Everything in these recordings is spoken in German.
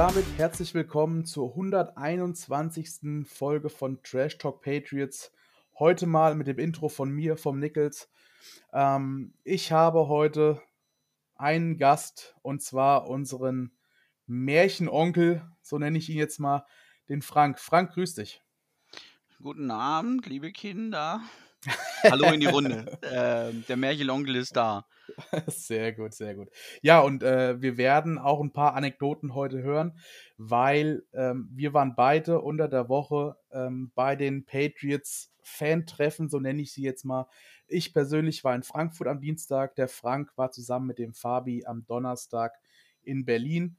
damit herzlich willkommen zur 121. Folge von Trash Talk Patriots. Heute mal mit dem Intro von mir, vom Nichols. Ähm, ich habe heute einen Gast und zwar unseren Märchenonkel, so nenne ich ihn jetzt mal, den Frank. Frank, grüß dich. Guten Abend, liebe Kinder. Hallo in die Runde. Ähm, der Märchenonkel ist da. Sehr gut, sehr gut. Ja, und äh, wir werden auch ein paar Anekdoten heute hören, weil ähm, wir waren beide unter der Woche ähm, bei den Patriots Fan-Treffen, so nenne ich sie jetzt mal. Ich persönlich war in Frankfurt am Dienstag, der Frank war zusammen mit dem Fabi am Donnerstag in Berlin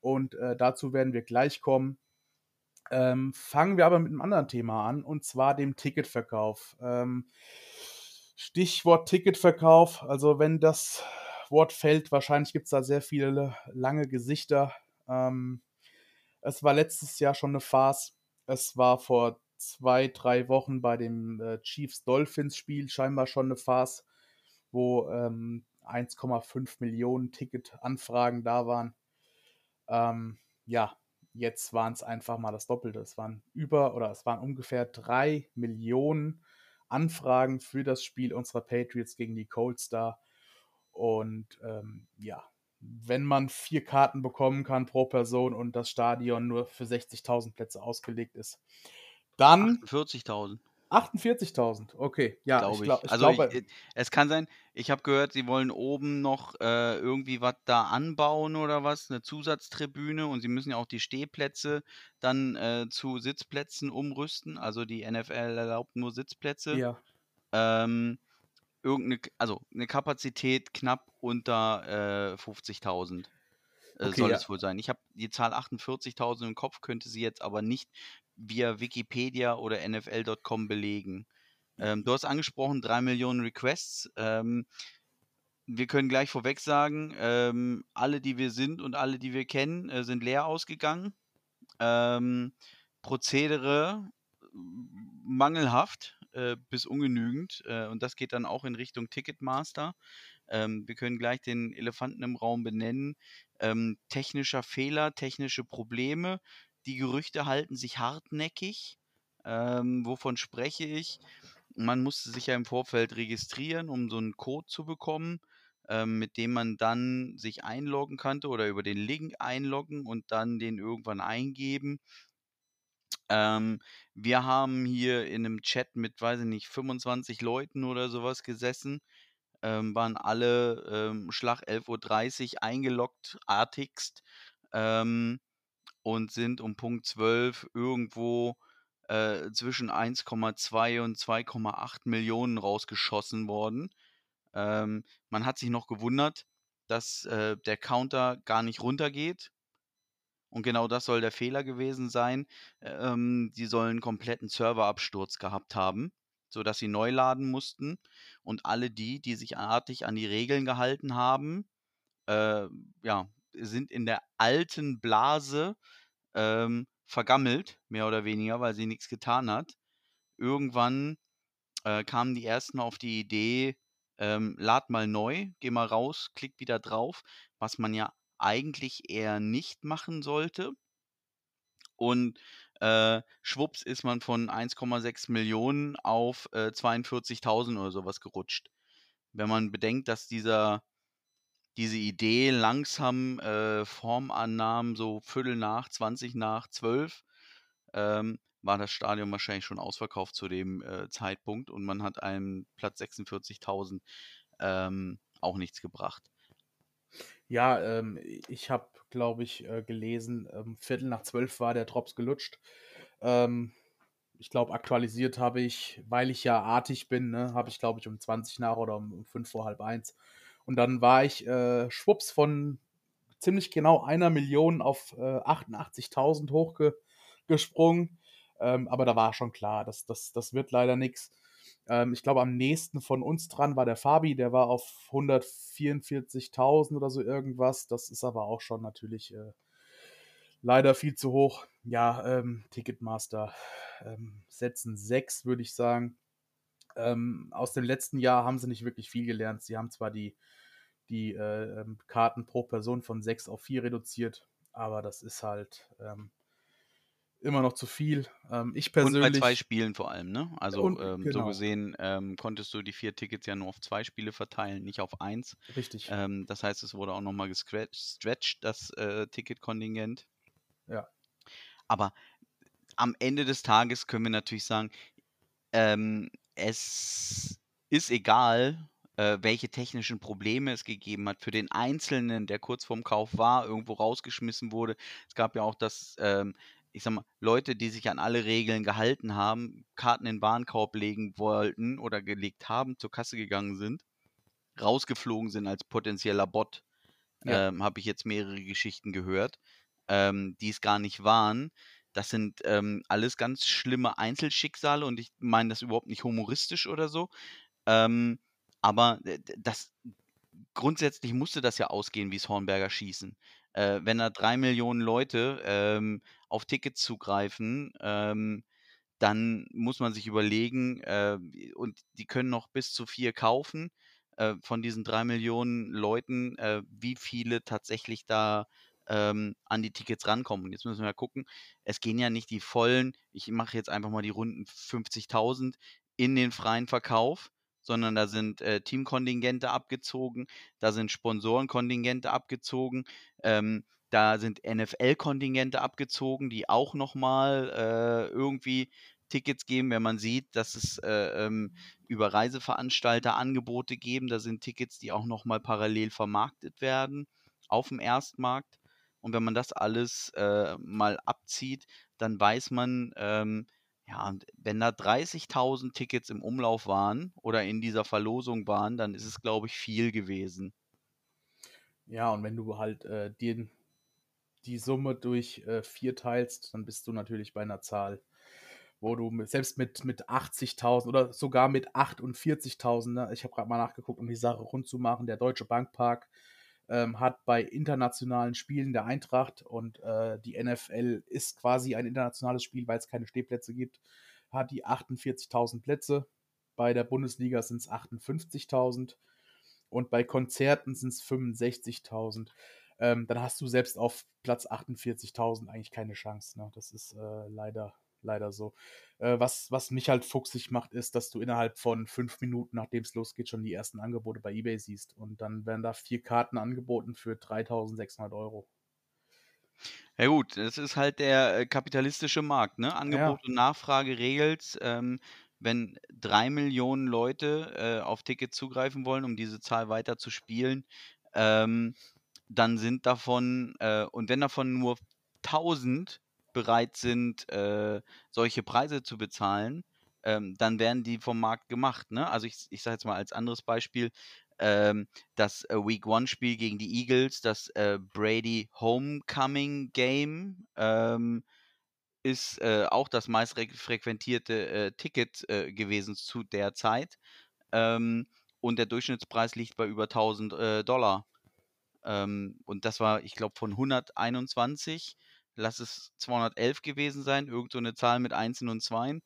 und äh, dazu werden wir gleich kommen. Ähm, fangen wir aber mit einem anderen Thema an, und zwar dem Ticketverkauf. Ähm, Stichwort Ticketverkauf, also wenn das Wort fällt, wahrscheinlich gibt es da sehr viele lange Gesichter. Ähm, es war letztes Jahr schon eine Farce. Es war vor zwei, drei Wochen bei dem äh, Chiefs-Dolphins-Spiel scheinbar schon eine Farce, wo ähm, 1,5 Millionen Ticketanfragen da waren. Ähm, ja, jetzt waren es einfach mal das Doppelte. Es waren über oder es waren ungefähr drei Millionen Anfragen für das Spiel unserer Patriots gegen die Colts da. Und ähm, ja, wenn man vier Karten bekommen kann pro Person und das Stadion nur für 60.000 Plätze ausgelegt ist, dann. 40.000. 48.000, okay. Ja, glaube ich. Glaub, ich also glaube, ich, es kann sein, ich habe gehört, sie wollen oben noch äh, irgendwie was da anbauen oder was, eine Zusatztribüne und sie müssen ja auch die Stehplätze dann äh, zu Sitzplätzen umrüsten. Also die NFL erlaubt nur Sitzplätze. Ja. Ähm, irgendeine, also eine Kapazität knapp unter äh, 50.000 äh, okay, soll ja. es wohl sein. Ich habe die Zahl 48.000 im Kopf, könnte sie jetzt aber nicht via Wikipedia oder NFL.com belegen. Ähm, du hast angesprochen, drei Millionen Requests. Ähm, wir können gleich vorweg sagen, ähm, alle, die wir sind und alle, die wir kennen, äh, sind leer ausgegangen. Ähm, Prozedere mangelhaft äh, bis ungenügend äh, und das geht dann auch in Richtung Ticketmaster. Ähm, wir können gleich den Elefanten im Raum benennen. Ähm, technischer Fehler, technische Probleme. Die Gerüchte halten sich hartnäckig. Ähm, wovon spreche ich? Man musste sich ja im Vorfeld registrieren, um so einen Code zu bekommen, ähm, mit dem man dann sich einloggen konnte oder über den Link einloggen und dann den irgendwann eingeben. Ähm, wir haben hier in einem Chat mit, weiß ich nicht, 25 Leuten oder sowas gesessen, ähm, waren alle ähm, Schlag 11.30 Uhr eingeloggt, artigst. Ähm, und sind um Punkt 12 irgendwo äh, zwischen 1,2 und 2,8 Millionen rausgeschossen worden. Ähm, man hat sich noch gewundert, dass äh, der Counter gar nicht runtergeht. Und genau das soll der Fehler gewesen sein. Ähm, die sollen einen kompletten Serverabsturz gehabt haben, sodass sie neu laden mussten. Und alle die, die sich artig an die Regeln gehalten haben, äh, ja, sind in der alten Blase ähm, vergammelt, mehr oder weniger, weil sie nichts getan hat. Irgendwann äh, kamen die ersten auf die Idee, ähm, lad mal neu, geh mal raus, klick wieder drauf, was man ja eigentlich eher nicht machen sollte. Und äh, schwupps ist man von 1,6 Millionen auf äh, 42.000 oder sowas gerutscht. Wenn man bedenkt, dass dieser diese Idee langsam äh, Form annahm, so Viertel nach, 20 nach 12, ähm, war das Stadion wahrscheinlich schon ausverkauft zu dem äh, Zeitpunkt und man hat einem Platz 46.000 ähm, auch nichts gebracht. Ja, ähm, ich habe, glaube ich, äh, gelesen, ähm, Viertel nach zwölf war der Drops gelutscht. Ähm, ich glaube, aktualisiert habe ich, weil ich ja artig bin, ne, habe ich, glaube ich, um 20 nach oder um, um 5 vor halb eins und dann war ich äh, schwupps von ziemlich genau einer Million auf äh, 88.000 hochgesprungen. Ähm, aber da war schon klar, das, das, das wird leider nichts. Ähm, ich glaube, am nächsten von uns dran war der Fabi, der war auf 144.000 oder so irgendwas. Das ist aber auch schon natürlich äh, leider viel zu hoch. Ja, ähm, Ticketmaster ähm, setzen 6, würde ich sagen. Ähm, aus dem letzten Jahr haben sie nicht wirklich viel gelernt. Sie haben zwar die, die äh, ähm, Karten pro Person von 6 auf 4 reduziert, aber das ist halt ähm, immer noch zu viel. Ähm, ich Und bei persönlich. zwei Spielen vor allem, ne? Also Und ähm, so genau, gesehen ähm, konntest du die vier Tickets ja nur auf zwei Spiele verteilen, nicht auf eins. richtig. Ähm, das heißt, es wurde auch nochmal gestretched, das äh, Ticketkontingent. Ja. Aber am Ende des Tages können wir natürlich sagen, ähm, es ist egal, äh, welche technischen Probleme es gegeben hat. Für den Einzelnen, der kurz vorm Kauf war, irgendwo rausgeschmissen wurde. Es gab ja auch das, ähm, ich sag mal, Leute, die sich an alle Regeln gehalten haben, Karten in den Warenkorb legen wollten oder gelegt haben, zur Kasse gegangen sind, rausgeflogen sind als potenzieller Bot. Ja. Ähm, Habe ich jetzt mehrere Geschichten gehört, ähm, die es gar nicht waren. Das sind ähm, alles ganz schlimme Einzelschicksale und ich meine das überhaupt nicht humoristisch oder so. Ähm, aber äh, das grundsätzlich musste das ja ausgehen wie das Hornberger Schießen. Äh, wenn da drei Millionen Leute ähm, auf Tickets zugreifen, ähm, dann muss man sich überlegen, äh, und die können noch bis zu vier kaufen, äh, von diesen drei Millionen Leuten, äh, wie viele tatsächlich da ähm, an die Tickets rankommen. Und jetzt müssen wir gucken, es gehen ja nicht die vollen, ich mache jetzt einfach mal die runden 50.000 in den freien Verkauf, sondern da sind äh, Teamkontingente abgezogen, da sind Sponsorenkontingente abgezogen, ähm, da sind NFL-Kontingente abgezogen, die auch nochmal äh, irgendwie Tickets geben, wenn man sieht, dass es äh, ähm, über Reiseveranstalter Angebote geben. Da sind Tickets, die auch nochmal parallel vermarktet werden auf dem Erstmarkt. Und wenn man das alles äh, mal abzieht, dann weiß man, ähm, ja, wenn da 30.000 Tickets im Umlauf waren oder in dieser Verlosung waren, dann ist es, glaube ich, viel gewesen. Ja, und wenn du halt äh, den, die Summe durch äh, vier teilst, dann bist du natürlich bei einer Zahl, wo du mit, selbst mit, mit 80.000 oder sogar mit 48.000, ne, ich habe gerade mal nachgeguckt, um die Sache rund zu machen, der Deutsche Bankpark ähm, hat bei internationalen Spielen der Eintracht und äh, die NFL ist quasi ein internationales Spiel, weil es keine Stehplätze gibt, hat die 48.000 Plätze. Bei der Bundesliga sind es 58.000 und bei Konzerten sind es 65.000. Ähm, dann hast du selbst auf Platz 48.000 eigentlich keine Chance. Ne? Das ist äh, leider, leider so. Äh, was, was mich halt fuchsig macht, ist, dass du innerhalb von fünf Minuten, nachdem es losgeht, schon die ersten Angebote bei eBay siehst. Und dann werden da vier Karten angeboten für 3.600 Euro. Ja gut, das ist halt der äh, kapitalistische Markt, ne? Angebot und Nachfrage regelt. Ähm, wenn drei Millionen Leute äh, auf Tickets zugreifen wollen, um diese Zahl weiter zu spielen, ähm, dann sind davon, äh, und wenn davon nur 1000 bereit sind, äh, solche Preise zu bezahlen, ähm, dann werden die vom Markt gemacht. Ne? Also ich, ich sage jetzt mal als anderes Beispiel, ähm, das äh, Week One Spiel gegen die Eagles, das äh, Brady Homecoming Game, ähm, ist äh, auch das meist re- frequentierte äh, Ticket äh, gewesen zu der Zeit. Ähm, und der Durchschnittspreis liegt bei über 1000 äh, Dollar. Ähm, und das war, ich glaube, von 121, lass es 211 gewesen sein, irgend so eine Zahl mit Einsen und Zweien,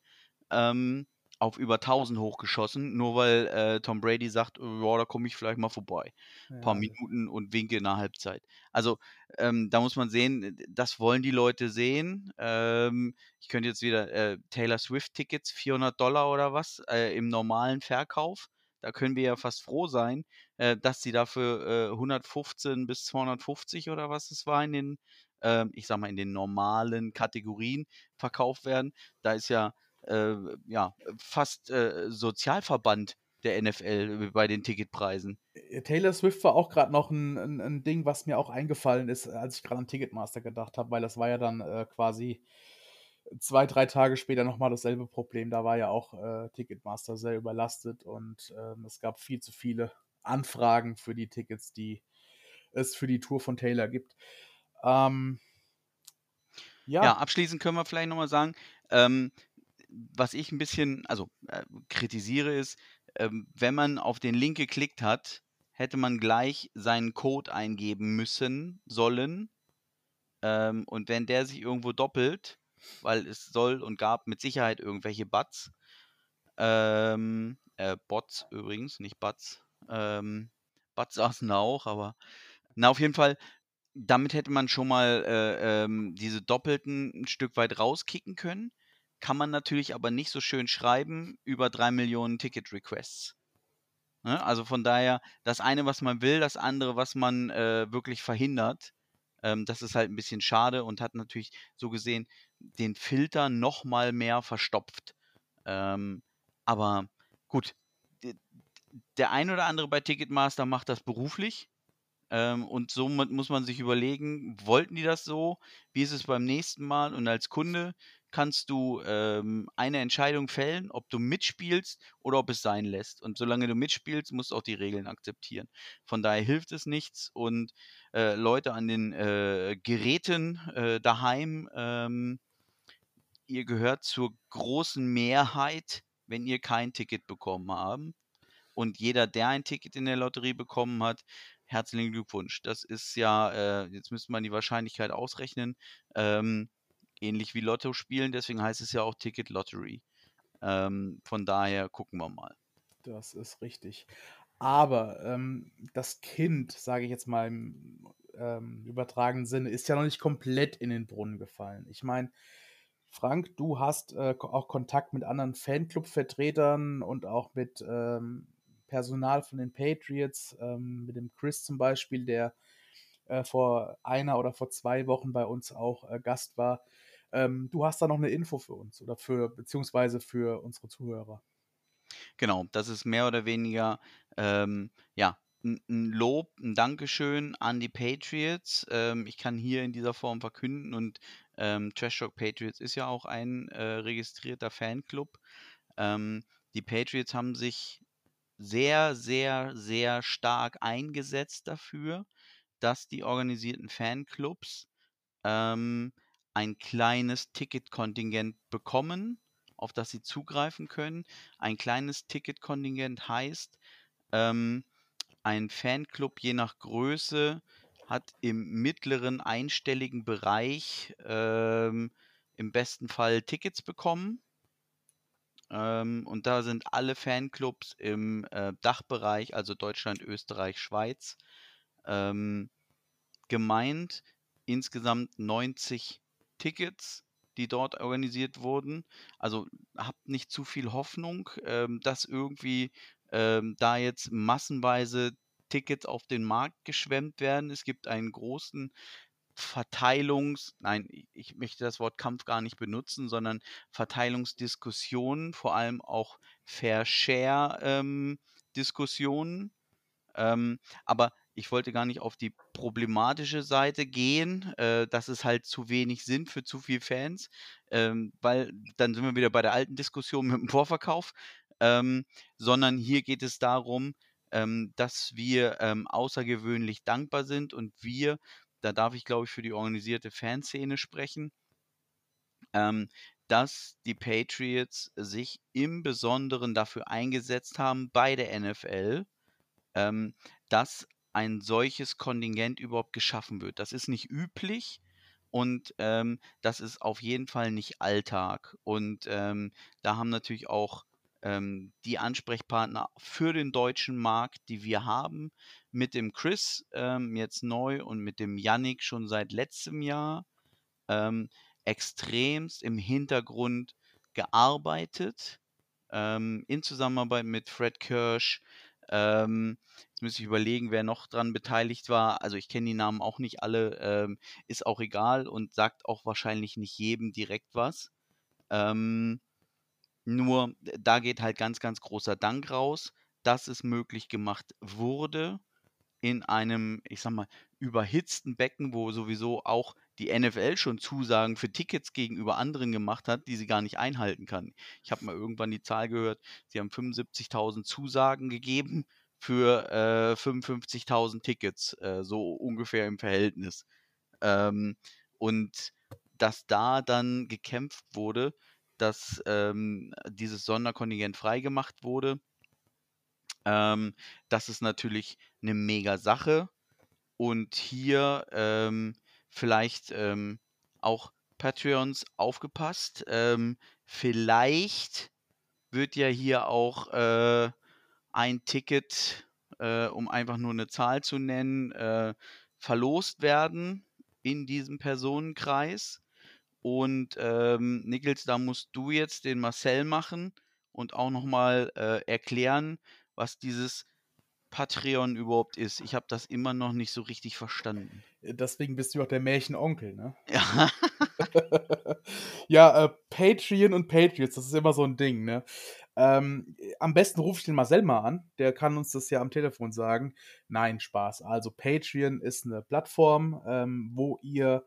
ähm, auf über 1000 hochgeschossen, nur weil äh, Tom Brady sagt, ja, da komme ich vielleicht mal vorbei. Ein paar Ja, Minuten und winke in der Halbzeit. Also ähm, da muss man sehen, äh, das wollen die Leute sehen. Ähm, ich könnte jetzt wieder äh, Taylor Swift-Tickets, 400 Dollar oder was, äh, im normalen Verkauf. Da können wir ja fast froh sein, äh, dass sie dafür äh, 115 bis 250 oder was es war in den, ähm, ich sag mal, in den normalen Kategorien verkauft werden. Da ist ja, äh, ja fast äh, Sozialverband der NFL bei den Ticketpreisen. Äh, Taylor Swift war auch gerade noch ein, ein, ein Ding, was mir auch eingefallen ist, als ich gerade an Ticketmaster gedacht habe, weil das war ja dann äh, quasi zwei, drei Tage später nochmal dasselbe Problem. Da war ja auch äh, Ticketmaster sehr überlastet und ähm, es gab viel zu viele Anfragen für die Tickets, die es für die Tour von Taylor gibt. Ähm, Ja, ja, abschließend können wir vielleicht nochmal sagen, ähm, was ich ein bisschen, also äh, kritisiere ist, ähm, wenn man auf den Link geklickt hat, hätte man gleich seinen Code eingeben müssen, sollen. Ähm, und wenn der sich irgendwo doppelt, weil es soll und gab mit Sicherheit irgendwelche Bots, ähm, äh, Bots übrigens, nicht Bots, ähm, Bots saßen da auch, aber na auf jeden Fall, damit hätte man schon mal äh, ähm, diese Doppelten ein Stück weit rauskicken können. Kann man natürlich aber nicht so schön schreiben über drei Millionen Ticket-Requests. Ne? Also von daher, das eine, was man will, das andere, was man äh, wirklich verhindert. Ähm, das ist halt ein bisschen schade und hat natürlich so gesehen den Filter noch mal mehr verstopft. Ähm, aber gut, der ein oder andere bei Ticketmaster macht das beruflich. Ähm, und somit muss man sich überlegen, wollten die das so? Wie ist es beim nächsten Mal? Und als Kunde kannst du ähm, eine Entscheidung fällen, ob du mitspielst oder ob es sein lässt. Und solange du mitspielst, musst du auch die Regeln akzeptieren. Von daher hilft es nichts. Und äh, Leute an den äh, Geräten äh, daheim, ähm, ihr gehört zur großen Mehrheit, wenn ihr kein Ticket bekommen habt. Und jeder, der ein Ticket in der Lotterie bekommen hat, herzlichen Glückwunsch. Das ist ja, äh, jetzt müsste man die Wahrscheinlichkeit ausrechnen, ähm, ähnlich wie Lotto spielen, deswegen heißt es ja auch Ticket Lottery. Ähm, von daher gucken wir mal. Das ist richtig. Aber ähm, das Kind, sage ich jetzt mal im ähm, übertragenen Sinne, ist ja noch nicht komplett in den Brunnen gefallen. Ich meine, Frank, du hast äh, auch Kontakt mit anderen Fanclub-Vertretern und auch mit ähm, Personal von den Patriots, ähm, mit dem Chris zum Beispiel, der äh, vor einer oder vor zwei Wochen bei uns auch äh, Gast war. Ähm, du hast da noch eine Info für uns oder für, beziehungsweise für unsere Zuhörer. Genau, das ist mehr oder weniger, ähm, ja, ein Lob, ein Dankeschön an die Patriots. Ähm, ich kann hier in dieser Form verkünden und ähm, Trash Talk Patriots ist ja auch ein äh, registrierter Fanclub. Ähm, die Patriots haben sich sehr, sehr, sehr stark eingesetzt dafür, dass die organisierten Fanclubs ähm, ein kleines Ticketkontingent bekommen, auf das sie zugreifen können. Ein kleines Ticketkontingent heißt, ähm, ein Fanclub je nach Größe hat im mittleren einstelligen Bereich ähm, im besten Fall Tickets bekommen ähm, und da sind alle Fanclubs im äh, Dachbereich, also Deutschland, Österreich, Schweiz, ähm, gemeint. Insgesamt 90 Tickets, die dort organisiert wurden. Also habt nicht zu viel Hoffnung, ähm, dass irgendwie ähm, da jetzt massenweise Tickets auf den Markt geschwemmt werden. Es gibt einen großen Verteilungs, nein, ich möchte das Wort Kampf gar nicht benutzen, sondern Verteilungsdiskussionen, vor allem auch Fair Share ähm. Ähm, aber ich wollte gar nicht auf die problematische Seite gehen, äh, dass es halt zu wenig sind für zu viele Fans, ähm, weil dann sind wir wieder bei der alten Diskussion mit dem Vorverkauf, ähm, sondern hier geht es darum, ähm, dass wir außergewöhnlich dankbar sind und wir da darf ich, glaube ich, für die organisierte Fanszene sprechen, ähm, dass die Patriots sich im Besonderen dafür eingesetzt haben bei der NFL, ähm, dass ein solches Kontingent überhaupt geschaffen wird. Das ist nicht üblich und ähm, das ist auf jeden Fall nicht Alltag. Und ähm, da haben natürlich auch ähm, die Ansprechpartner für den deutschen Markt, die wir haben, mit dem Chris ähm, jetzt neu und mit dem Yannick schon seit letztem Jahr ähm, extremst im Hintergrund gearbeitet, ähm, in Zusammenarbeit mit Fred Kirsch. Ähm, jetzt müsste ich überlegen, wer noch dran beteiligt war. Also ich kenne die Namen auch nicht alle, ähm, ist auch egal und sagt auch wahrscheinlich nicht jedem direkt was. Ähm, nur da geht halt ganz, ganz großer Dank raus, dass es möglich gemacht wurde in einem, ich sag mal, überhitzten Becken, wo sowieso auch die NFL schon Zusagen für Tickets gegenüber anderen gemacht hat, die sie gar nicht einhalten kann. Ich habe mal irgendwann die Zahl gehört, sie haben 75.000 Zusagen gegeben für äh, 55.000 Tickets, äh, so ungefähr im Verhältnis. Ähm, und dass da dann gekämpft wurde, dass ähm, dieses Sonderkontingent freigemacht wurde. Ähm, das ist natürlich eine mega Sache. Und hier ähm, vielleicht ähm, auch Patreons aufgepasst. Ähm, vielleicht wird ja hier auch äh, ein Ticket, äh, um einfach nur eine Zahl zu nennen, äh, verlost werden in diesem Personenkreis. Und ähm, Nickels, da musst du jetzt den Marcel machen und auch nochmal äh, erklären, was dieses Patreon überhaupt ist. Ich habe das immer noch nicht so richtig verstanden. Deswegen bist du auch der Märchenonkel, ne? Ja. ja, äh, Patreon und Patriots, das ist immer so ein Ding, ne? Ähm, am besten rufe ich den Marcel mal an, der kann uns das ja am Telefon sagen. Nein, Spaß. Also Patreon ist eine Plattform, ähm, wo ihr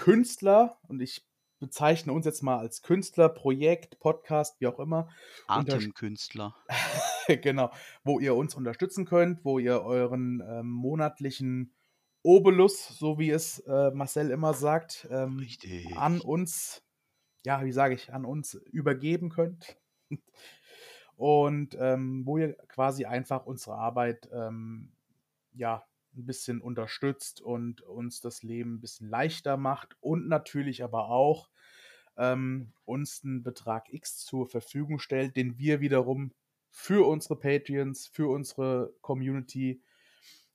Künstler, und ich bezeichne uns jetzt mal als Künstler, Projekt, Podcast, wie auch immer. Atemkünstler. genau, wo ihr uns unterstützen könnt, wo ihr euren ähm, monatlichen Obolus, so wie es äh, Marcel immer sagt, ähm, an uns, ja, wie sage ich, an uns übergeben könnt. Und ähm, wo ihr quasi einfach unsere Arbeit ähm, ja ein bisschen unterstützt und uns das Leben ein bisschen leichter macht und natürlich aber auch ähm, uns einen Betrag X zur Verfügung stellt, den wir wiederum für unsere Patreons, für unsere Community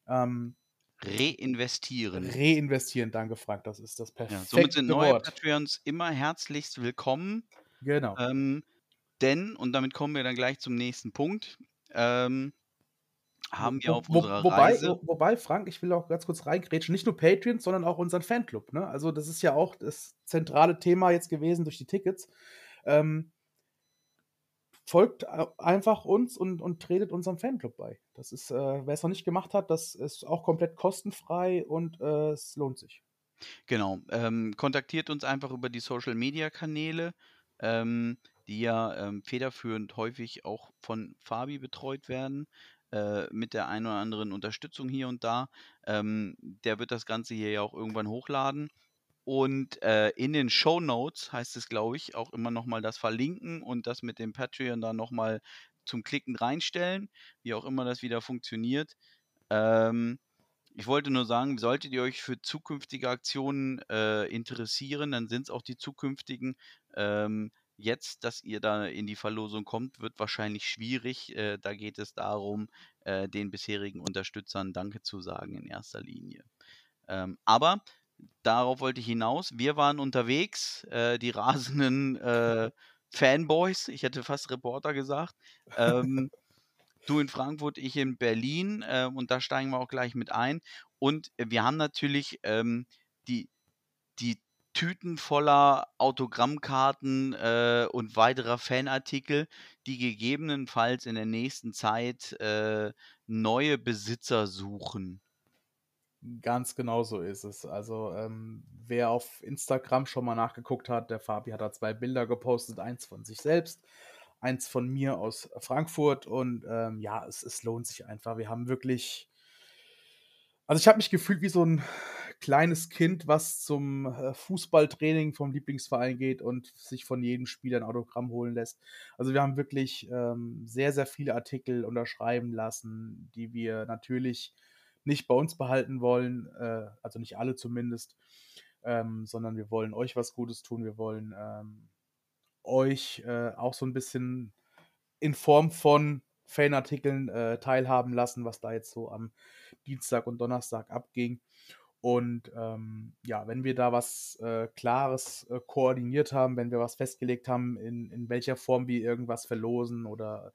ähm, reinvestieren. Reinvestieren, danke Frank, das ist das perfekte ja, Somit sind neue Wort. Patreons immer herzlichst willkommen. Genau. Ähm, denn, und damit kommen wir dann gleich zum nächsten Punkt, ähm, haben wir auf wo, unserer wobei, Reise. Wo, wobei, Frank, ich will auch ganz kurz reingrätschen, nicht nur Patreon, sondern auch unseren Fanclub. Ne? Also, das ist ja auch das zentrale Thema jetzt gewesen durch die Tickets. Ähm, folgt einfach uns und, und tretet unserem Fanclub bei. Das ist, äh, wer es noch nicht gemacht hat, das ist auch komplett kostenfrei und äh, es lohnt sich. Genau. Ähm, kontaktiert uns einfach über die Social Media Kanäle. Ähm, die ja ähm, federführend häufig auch von Fabi betreut werden, äh, mit der einen oder anderen Unterstützung hier und da. Ähm, der wird das Ganze hier ja auch irgendwann hochladen. Und äh, in den Show Notes heißt es, glaube ich, auch immer nochmal das verlinken und das mit dem Patreon dann nochmal zum Klicken reinstellen, wie auch immer das wieder funktioniert. Ähm, ich wollte nur sagen, solltet ihr euch für zukünftige Aktionen äh, interessieren, dann sind es auch die zukünftigen. Ähm, Jetzt, dass ihr da in die Verlosung kommt, wird wahrscheinlich schwierig. Äh, da geht es darum, äh, den bisherigen Unterstützern Danke zu sagen in erster Linie. Ähm, aber darauf wollte ich hinaus. Wir waren unterwegs, äh, die rasenden äh, Fanboys, ich hätte fast Reporter gesagt. Ähm, du in Frankfurt, ich in Berlin äh, und da steigen wir auch gleich mit ein. Und wir haben natürlich ähm, die, die Tüten voller Autogrammkarten äh, und weiterer Fanartikel, die gegebenenfalls in der nächsten Zeit äh, neue Besitzer suchen. Ganz genau so ist es. Also, ähm, wer auf Instagram schon mal nachgeguckt hat, der Fabi hat da zwei Bilder gepostet, eins von sich selbst, eins von mir aus Frankfurt und ähm, ja, es, es lohnt sich einfach. Wir haben wirklich also ich habe mich gefühlt wie so ein kleines Kind, was zum äh, Fußballtraining vom Lieblingsverein geht und sich von jedem Spieler ein Autogramm holen lässt. Also wir haben wirklich ähm, sehr, sehr viele Artikel unterschreiben lassen, die wir natürlich nicht bei uns behalten wollen, äh, also nicht alle zumindest, ähm, sondern wir wollen euch was Gutes tun. Wir wollen ähm, euch äh, auch so ein bisschen in Form von Fanartikeln äh, teilhaben lassen, was da jetzt so am Dienstag und Donnerstag abging. Und ähm, ja, wenn wir da was äh, Klares äh, koordiniert haben, wenn wir was festgelegt haben, in, in welcher Form wir irgendwas verlosen oder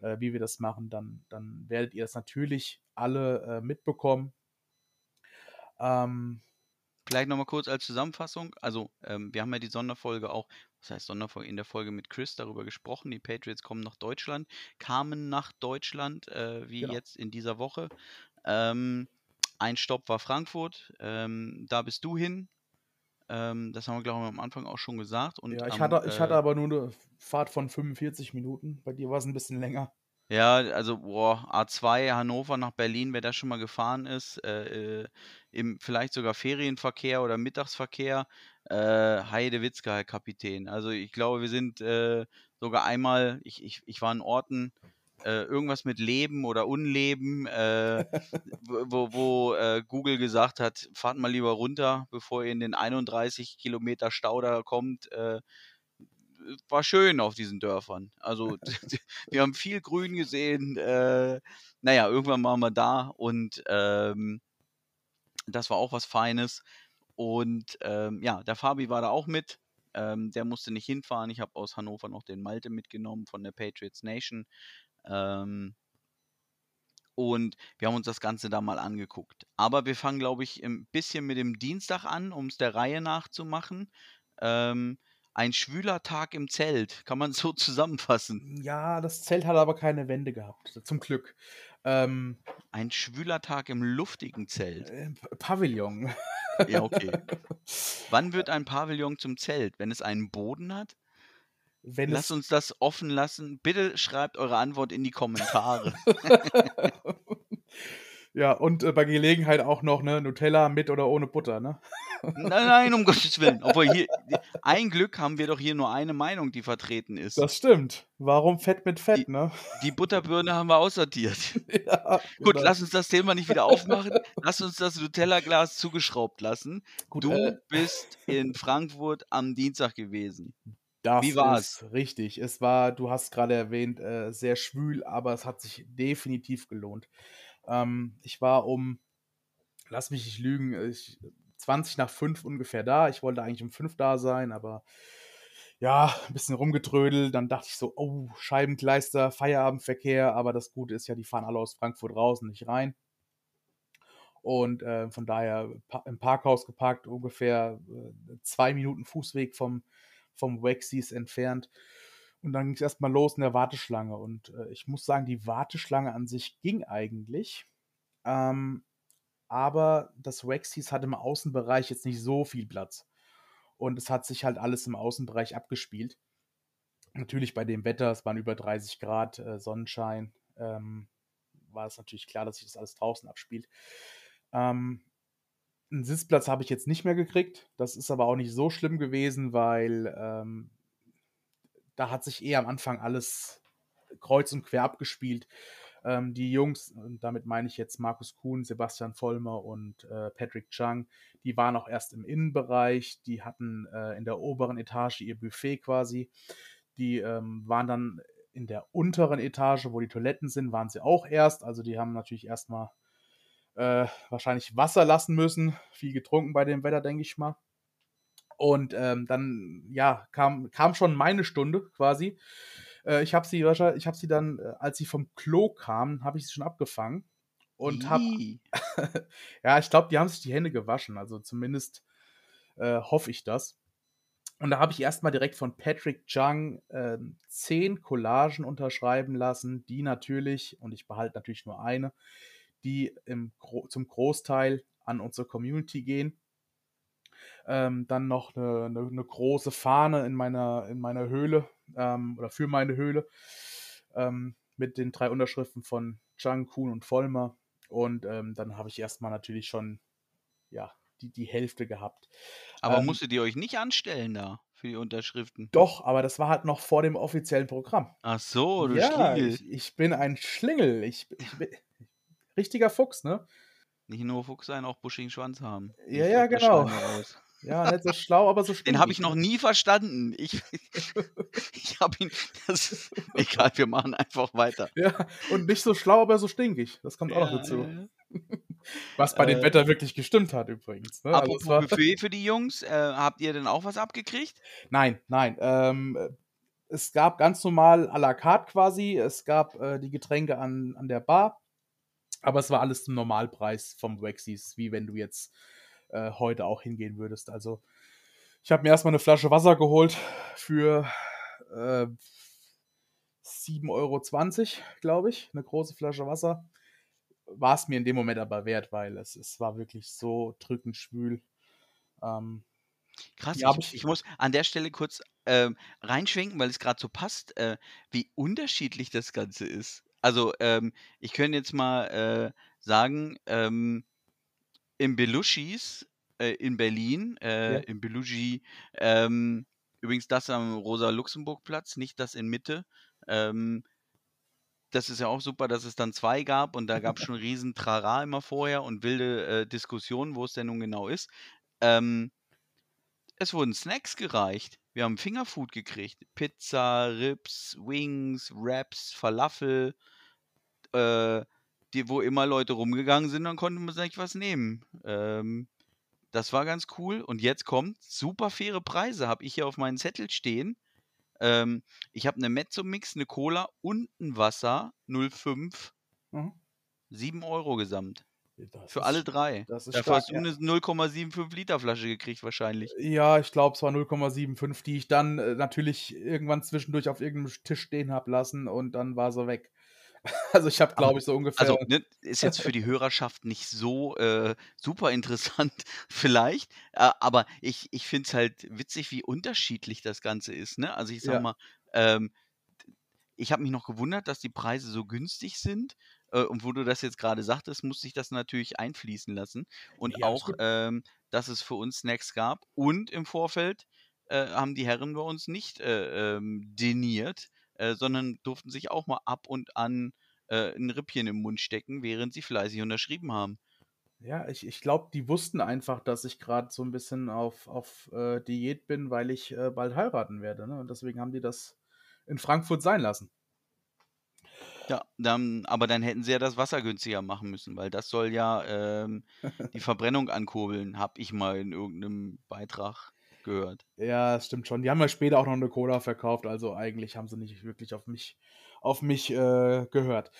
äh, wie wir das machen, dann, dann werdet ihr das natürlich alle äh, mitbekommen. Ähm, Vielleicht nochmal kurz als Zusammenfassung. Also, ähm, wir haben ja die Sonderfolge auch, was heißt Sonderfolge, in der Folge mit Chris darüber gesprochen. Die Patriots kommen nach Deutschland, kamen nach Deutschland, äh, wie genau. jetzt in dieser Woche. Ähm, ein Stopp war Frankfurt. Ähm, da bist du hin. Ähm, das haben wir, glaube ich, am Anfang auch schon gesagt. Und ja, ich, am, hatte, ich hatte äh aber nur eine Fahrt von 45 Minuten. Bei dir war es ein bisschen länger. Ja, also boah, A2 Hannover nach Berlin, wer da schon mal gefahren ist, äh, äh im vielleicht sogar Ferienverkehr oder Mittagsverkehr, äh, Heidewitzka, Herr Kapitän. Also ich glaube, wir sind äh, sogar einmal, ich, ich, ich war in Orten, äh, irgendwas mit Leben oder Unleben, äh, wo, wo äh, Google gesagt hat, fahrt mal lieber runter, bevor ihr in den 31 Kilometer Stau da kommt. Äh, war schön auf diesen Dörfern. Also wir haben viel Grün gesehen. Äh, naja, irgendwann waren wir da und ähm, Das war auch was Feines. Und ähm, ja, der Fabi war da auch mit. Ähm, der musste nicht hinfahren. Ich habe aus Hannover noch den Malte mitgenommen von der Patriots Nation. Ähm, und wir haben uns das Ganze da mal angeguckt. Aber wir fangen, glaube ich, ein bisschen mit dem Dienstag an, um es der Reihe nachzumachen. Ähm, ein schwüler Tag im Zelt, kann man so zusammenfassen. Ja, das Zelt hat aber keine Wände gehabt, zum Glück. Ähm, ein schwüler Tag im luftigen Zelt. Äh, Pavillon. Ja, okay. Wann wird ein Pavillon zum Zelt? Wenn es einen Boden hat? Wenn Lass es uns das offen lassen. Bitte schreibt eure Antwort in die Kommentare. ja, und äh, bei Gelegenheit auch noch ne, Nutella mit oder ohne Butter, ne? Nein, nein, um Gottes Willen. Obwohl hier, ein Glück haben wir doch hier nur eine Meinung, die vertreten ist. Das stimmt. Warum Fett mit Fett, ne? Die Butterbirne haben wir aussortiert. ja, Gut, genau. lass uns das Thema nicht wieder aufmachen. Lass uns das Nutella-Glas zugeschraubt lassen. Gut, Du äh, bist in Frankfurt am Dienstag gewesen. Das Wie war's? ist richtig. Es war, du hast gerade erwähnt, äh, sehr schwül, aber es hat sich definitiv gelohnt. Ähm, ich war um, lass mich nicht lügen, ich, 20 nach 5 ungefähr da. Ich wollte eigentlich um 5 da sein, aber ja, ein bisschen rumgetrödelt. Dann dachte ich so, oh, Scheibengleister, Feierabendverkehr, aber das Gute ist ja, die fahren alle aus Frankfurt raus und nicht rein. Und äh, von daher im Parkhaus geparkt, ungefähr äh, zwei Minuten Fußweg vom, vom Waxies entfernt. Und dann ging es erstmal los in der Warteschlange. Und äh, ich muss sagen, die Warteschlange an sich ging eigentlich. Ähm, aber das Waxies hat im Außenbereich jetzt nicht so viel Platz. Und es hat sich halt alles im Außenbereich abgespielt. Natürlich bei dem Wetter, es waren über 30 Grad äh, Sonnenschein, ähm, war es natürlich klar, dass sich das alles draußen abspielt. Ähm, einen Sitzplatz habe ich jetzt nicht mehr gekriegt. Das ist aber auch nicht so schlimm gewesen, weil ähm, da hat sich eh am Anfang alles kreuz und quer abgespielt. Ähm, die Jungs, und damit meine ich jetzt Markus Kuhn, Sebastian Vollmer und äh, Patrick Chung, die waren auch erst im Innenbereich, die hatten äh, in der oberen Etage ihr Buffet quasi. Die ähm, waren dann in der unteren Etage, wo die Toiletten sind, waren sie auch erst. Also die haben natürlich erstmal äh, wahrscheinlich Wasser lassen müssen. Viel getrunken bei dem Wetter, denke ich mal. Und ähm, dann, ja, kam, kam schon meine Stunde quasi. Äh, ich habe sie wahrscheinlich, ich habe sie dann, äh, als sie vom Klo kam, habe ich sie schon abgefangen. Und habe, ja, ich glaube, die haben sich die Hände gewaschen. Also zumindest äh, hoffe ich das. Und da habe ich erstmal direkt von Patrick Chung äh, zehn Collagen unterschreiben lassen, die natürlich, und ich behalte natürlich nur eine, die im, zum Großteil an unsere Community gehen. Ähm, dann noch eine, eine, eine, große Fahne in meiner, in meiner Höhle ähm, oder für meine Höhle ähm, mit den drei Unterschriften von Chang, Kuhn und Vollmer. Und ähm, dann habe ich erstmal natürlich schon ja, die, die Hälfte gehabt. Aber Ähm, musstet ihr euch nicht anstellen da für die Unterschriften? Doch, aber das war halt noch vor dem offiziellen Programm. Ach so, du ja, Schlingel. ich, ich bin ein Schlingel. Ich, ich bin richtiger Fuchs, ne? Nicht nur Fuchs sein, auch buschigen Schwanz haben. Ja, Ich ja, genau. Ja, nicht so schlau, aber so Den habe ich stinkig, noch ne? nie verstanden. Ich, ich habe ihn. Das ist, egal, wir machen einfach weiter. Ja, und nicht so schlau, aber so stinkig. Das kommt auch noch Ja, dazu. ja, ja. Was bei dem Äh, Wetter wirklich gestimmt hat, übrigens. Ne? Also Apropos war, Buffet für die Jungs, äh, habt ihr denn auch was abgekriegt? nein, nein. Ähm, es gab ganz normal à la carte quasi. Es gab äh, die Getränke an, an der Bar. Aber es war alles zum Normalpreis vom Waxies, wie wenn du jetzt äh, heute auch hingehen würdest. Also, ich habe mir erstmal eine Flasche Wasser geholt für äh, 7,20 Euro, glaube ich. Eine große Flasche Wasser. War es mir in dem Moment aber wert, weil es, es war wirklich so drückend schwül. Ähm, Krass, Ja, ich, ich- muss an der Stelle kurz ähm, reinschwenken, weil es gerade so passt, äh, wie unterschiedlich das Ganze ist. Also, ähm, ich könnte jetzt mal äh, sagen, ähm, im Belushis äh, in Berlin, äh, Ja. im Belushi, ähm, übrigens das am Rosa-Luxemburg-Platz, nicht das in Mitte. Ähm, das ist ja auch super, dass es dann zwei gab und da gab es schon riesen Trara immer vorher und wilde äh, Diskussionen, wo es denn nun genau ist. Ähm, es wurden Snacks gereicht. Wir haben Fingerfood gekriegt. Pizza, Rips, Wings, Wraps, Falafel, äh, die, wo immer Leute rumgegangen sind, dann konnte man sich was nehmen. Ähm, das war ganz cool. Und jetzt kommt super faire Preise, habe ich hier auf meinen Zettel stehen. Ähm, ich habe eine Mezzo-Mix, eine Cola und ein Wasser 05. Mhm. 7 Euro gesamt. Das Für ist alle drei. Das ist Dafür stark. hast du eine 0,75 Liter Flasche gekriegt wahrscheinlich. Ja, ich glaube, es war 0,75, die ich dann äh, natürlich irgendwann zwischendurch auf irgendeinem Tisch stehen habe lassen und dann war sie weg. Also ich habe, glaube ich, so ungefähr. also, ne, ist jetzt für die Hörerschaft nicht so äh, super interessant vielleicht, äh, aber ich ich finde es halt witzig, wie unterschiedlich das Ganze ist, ne? Also, ich sage Ja. mal, ähm, ich habe mich noch gewundert, dass die Preise so günstig sind, äh, und wo du das jetzt gerade sagtest, musste ich das natürlich einfließen lassen und alles auch, ähm, dass es für uns Snacks gab und im Vorfeld, äh, haben die Herren bei uns nicht, äh, ähm, diniert, äh, sondern durften sich auch mal ab und an, äh, 'n Rippchen im Mund stecken, während sie fleißig unterschrieben haben. Ja, ich ich glaube, die wussten einfach, dass ich gerade so ein bisschen auf auf, äh, Diät bin, weil ich, äh, bald heiraten werde, ne? Und deswegen haben die das in Frankfurt sein lassen. Ja, dann aber dann hätten sie ja das Wasser günstiger machen müssen, weil das soll ja, ähm, die Verbrennung ankurbeln, habe ich mal in irgendeinem Beitrag gehört. Ja, das stimmt schon. Die haben ja später auch noch eine Cola verkauft, also eigentlich haben sie nicht wirklich auf mich auf mich, äh, gehört.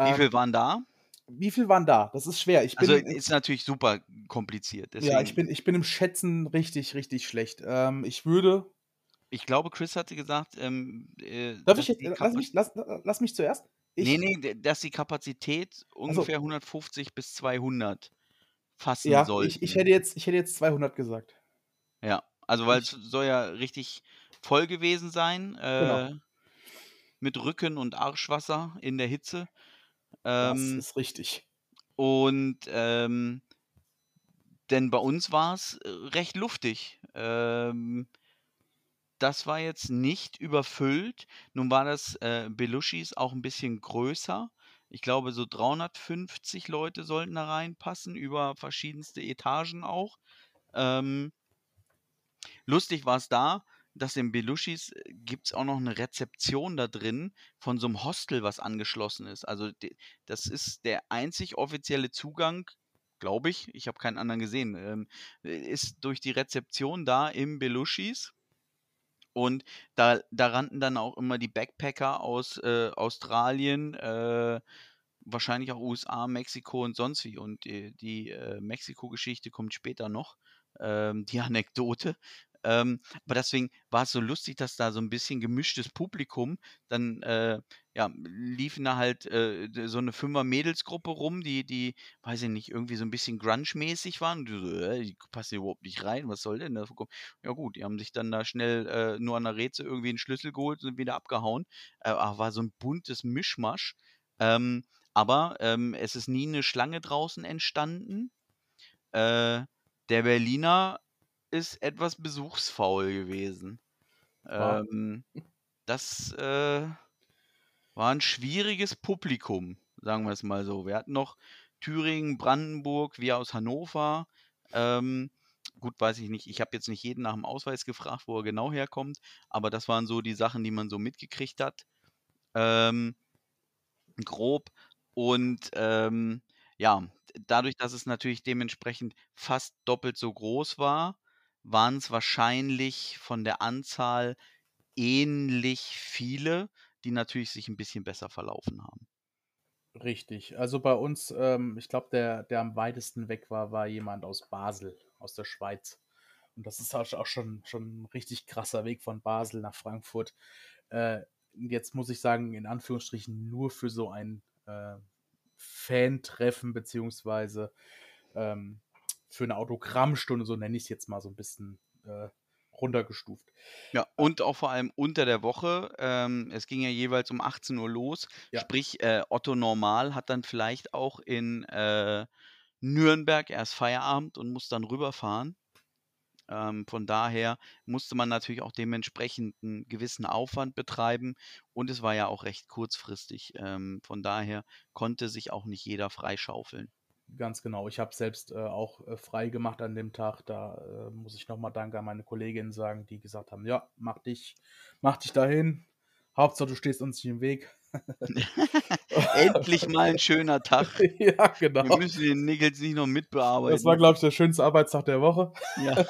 Wie Ähm, viel waren da? wie viel waren da? Das ist schwer. Ich bin Also, ist natürlich super kompliziert, ja, ich deswegen bin ich bin im Schätzen richtig, richtig schlecht. Ähm, ich würde ich glaube, Chris hatte gesagt, ähm, äh, darf dass ich jetzt lass mich lass lass mich zuerst. Ich ne, d dass die Kapazität ungefähr 150 bis 200 fassen Ja, ich ich hätte jetzt ich hätte jetzt 200 gesagt. Ja, also, weil's Ich soll ja richtig voll gewesen sein, Genau. äh, mit Rücken und Arschwasser in der Hitze. Das Ähm ist richtig. und, ähm denn bei uns war's, äh, recht luftig. Ähm, das war jetzt nicht überfüllt. Nun war das, äh, Belushis auch 'n bisschen größer. Ich glaube, so 350 Leute sollten da reinpassen, über verschiedenste Etagen auch. Ähm lustig war's da, dass in Belushis äh, gibt's auch noch 'ne Rezeption da drin von so 'nem Hostel, was angeschlossen ist. Also, das ist der einzig offizielle Zugang, glaube ich, ich habe keinen anderen gesehen, ähm, äh, ist durch die Rezeption da im Belushis. Und da da rannten dann auch immer die Backpacker aus, äh, Australien, äh, wahrscheinlich auch USA, Mexiko und sonst wie. Und die die, äh, Mexiko-Geschichte kommt später noch, ähm, die Anekdote. Ähm, aber deswegen war's so lustig, dass da so 'n bisschen gemischtes Publikum dann, äh, ja, liefen da halt, äh, so 'ne Fünfer-Mädelsgruppe rum, die die, weiß ich nicht, irgendwie so 'n bisschen grunge-mäßig waren. Du so: „Hä, die passen hier überhaupt nicht rein. Was soll denn das?“ Ja gut, die haben sich dann da schnell, äh, nur an der Reze irgendwie 'n Schlüssel geholt und wieder abgehauen. Äh, war so 'n buntes Mischmasch. Ähm, aber, ähm, es ist nie 'ne Schlange draußen entstanden. Äh, der Berliner ist etwas besuchsfaul gewesen. Ähm, das, äh, war 'n schwieriges Publikum, sagen wir's mal so. Wir hatten noch Thüringen, Brandenburg, wir aus Hannover. Ähm, gut, weiß ich nicht. Ich habe jetzt nicht jeden nach dem Ausweis gefragt, wo er genau herkommt, aber das waren so die Sachen, die man so mitgekriegt hat. Ähm grob. Und, ähm, ja, dadurch, dass es natürlich dementsprechend fast doppelt so groß war, waren's wahrscheinlich von der Anzahl ähnlich viele, die natürlich sich 'n bisschen besser verlaufen haben. Richtig. Also, bei uns, ähm ich glaube, der der am weitesten weg war, war jemand aus Basel, aus der Schweiz. Und das ist auch schon schon 'n richtig krasser Weg von Basel nach Frankfurt. Äh, jetzt muss ich sagen, in Anführungsstrichen nur für so ein, äh, Fan-Treffen beziehungsweise, ähm, für 'ne Autogrammstunde, so nenne ich's jetzt mal so 'n bisschen, äh, runtergestuft. Ja, Äh und auch vor allem unter der Woche. Ähm, es ging ja jeweils um 18:00 los. Ja. Sprich, äh, Otto Normal hat dann vielleicht auch in, äh, Nürnberg erst Feierabend und muss dann rüberfahren. Ähm, von daher musste man natürlich auch dementsprechend 'n gewissen Aufwand betreiben und es war ja auch recht kurzfristig. Ähm, von daher konnte sich auch nicht jeder freischaufeln. Ganz genau. Ich habe selbst, äh, auch, äh, frei gemacht an dem Tag. Da, äh, muss ich noch mal Danke an meine Kolleginnen sagen, die gesagt haben: „Ja, mach dich mach dich dahin. Hauptsache, du stehst uns nicht im Weg.“ Endlich mal ein schöner Tag. ja, genau. Wir müssen den Niggels nicht noch mitbearbeiten. Das war, glaube ich, der schönste Arbeitstag der Woche. Ja.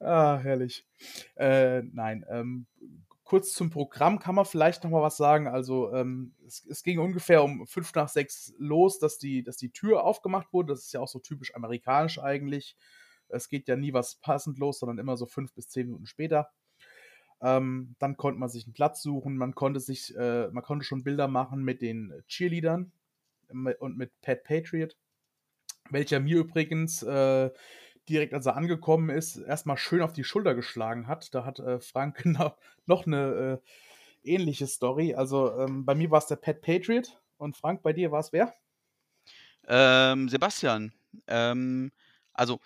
ah, herrlich. Äh, nein, ähm, kurz zum Programm kann man vielleicht noch mal was sagen. Also ähm, es, es, ging ungefähr um fünf nach sechs los, dass die, dass die Tür aufgemacht wurde. Das ist ja auch so typisch amerikanisch eigentlich. Es geht ja nie was passend los, sondern immer so fünf bis zehn Minuten später. Ähm, dann konnte man sich einen Platz suchen, man konnte sich, äh, man konnte schon Bilder machen mit den Cheerleadern und mit Pat Patriot, welcher mir übrigens äh, direkt, als er angekommen ist, erstmal schön auf die Schulter geschlagen hat. Da hat äh, Frank noch eine äh, ähnliche Story. Also ähm, bei mir war es der Pat Patriot und Frank, bei dir war es wer? Ähm, Sebastian. Ähm, also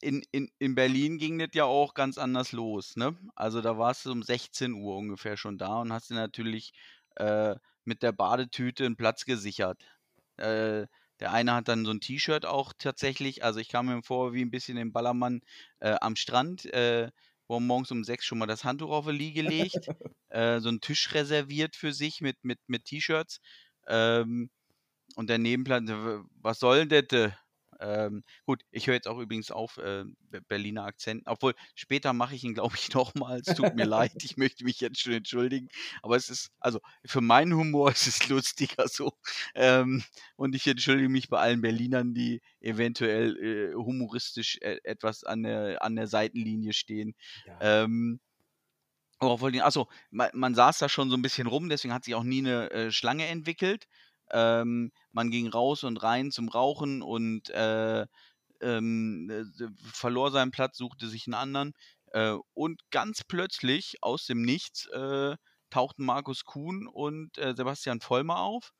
in, in, in Berlin ging das ja auch ganz anders los, ne? Also da warst du um 16 Uhr ungefähr schon da und hast dir natürlich äh, mit der Badetüte einen Platz gesichert. Äh, der eine hat dann so ein T-Shirt auch tatsächlich, also ich kam mir vor wie ein bisschen den Ballermann äh, am Strand, äh, wo morgens um sechs schon mal das Handtuch auf die Liege legt, äh, so einen Tisch reserviert für sich mit, mit, mit T-Shirts. Ähm, und der Nebenplan, was soll denn das? Ähm, gut, ich höre jetzt auch übrigens auf äh, Berliner Akzent, obwohl später mache ich ihn, glaube ich, nochmal. Es tut mir leid, ich möchte mich jetzt schon entschuldigen. Aber es ist, also für meinen Humor ist es lustiger so. Ähm, und ich entschuldige mich bei allen Berlinern, die eventuell äh, humoristisch äh, etwas an der, an der Seitenlinie stehen. Ja. Ähm, Worauf wollte ich, achso, man, man, saß da schon so ein bisschen rum, deswegen hat sich auch nie eine äh, Schlange entwickelt. Ähm, man ging raus und rein zum Rauchen und äh, ähm, äh, verlor seinen Platz, suchte sich einen anderen. Äh, und ganz plötzlich aus dem Nichts äh, tauchten Markus Kuhn und äh, Sebastian Vollmer auf,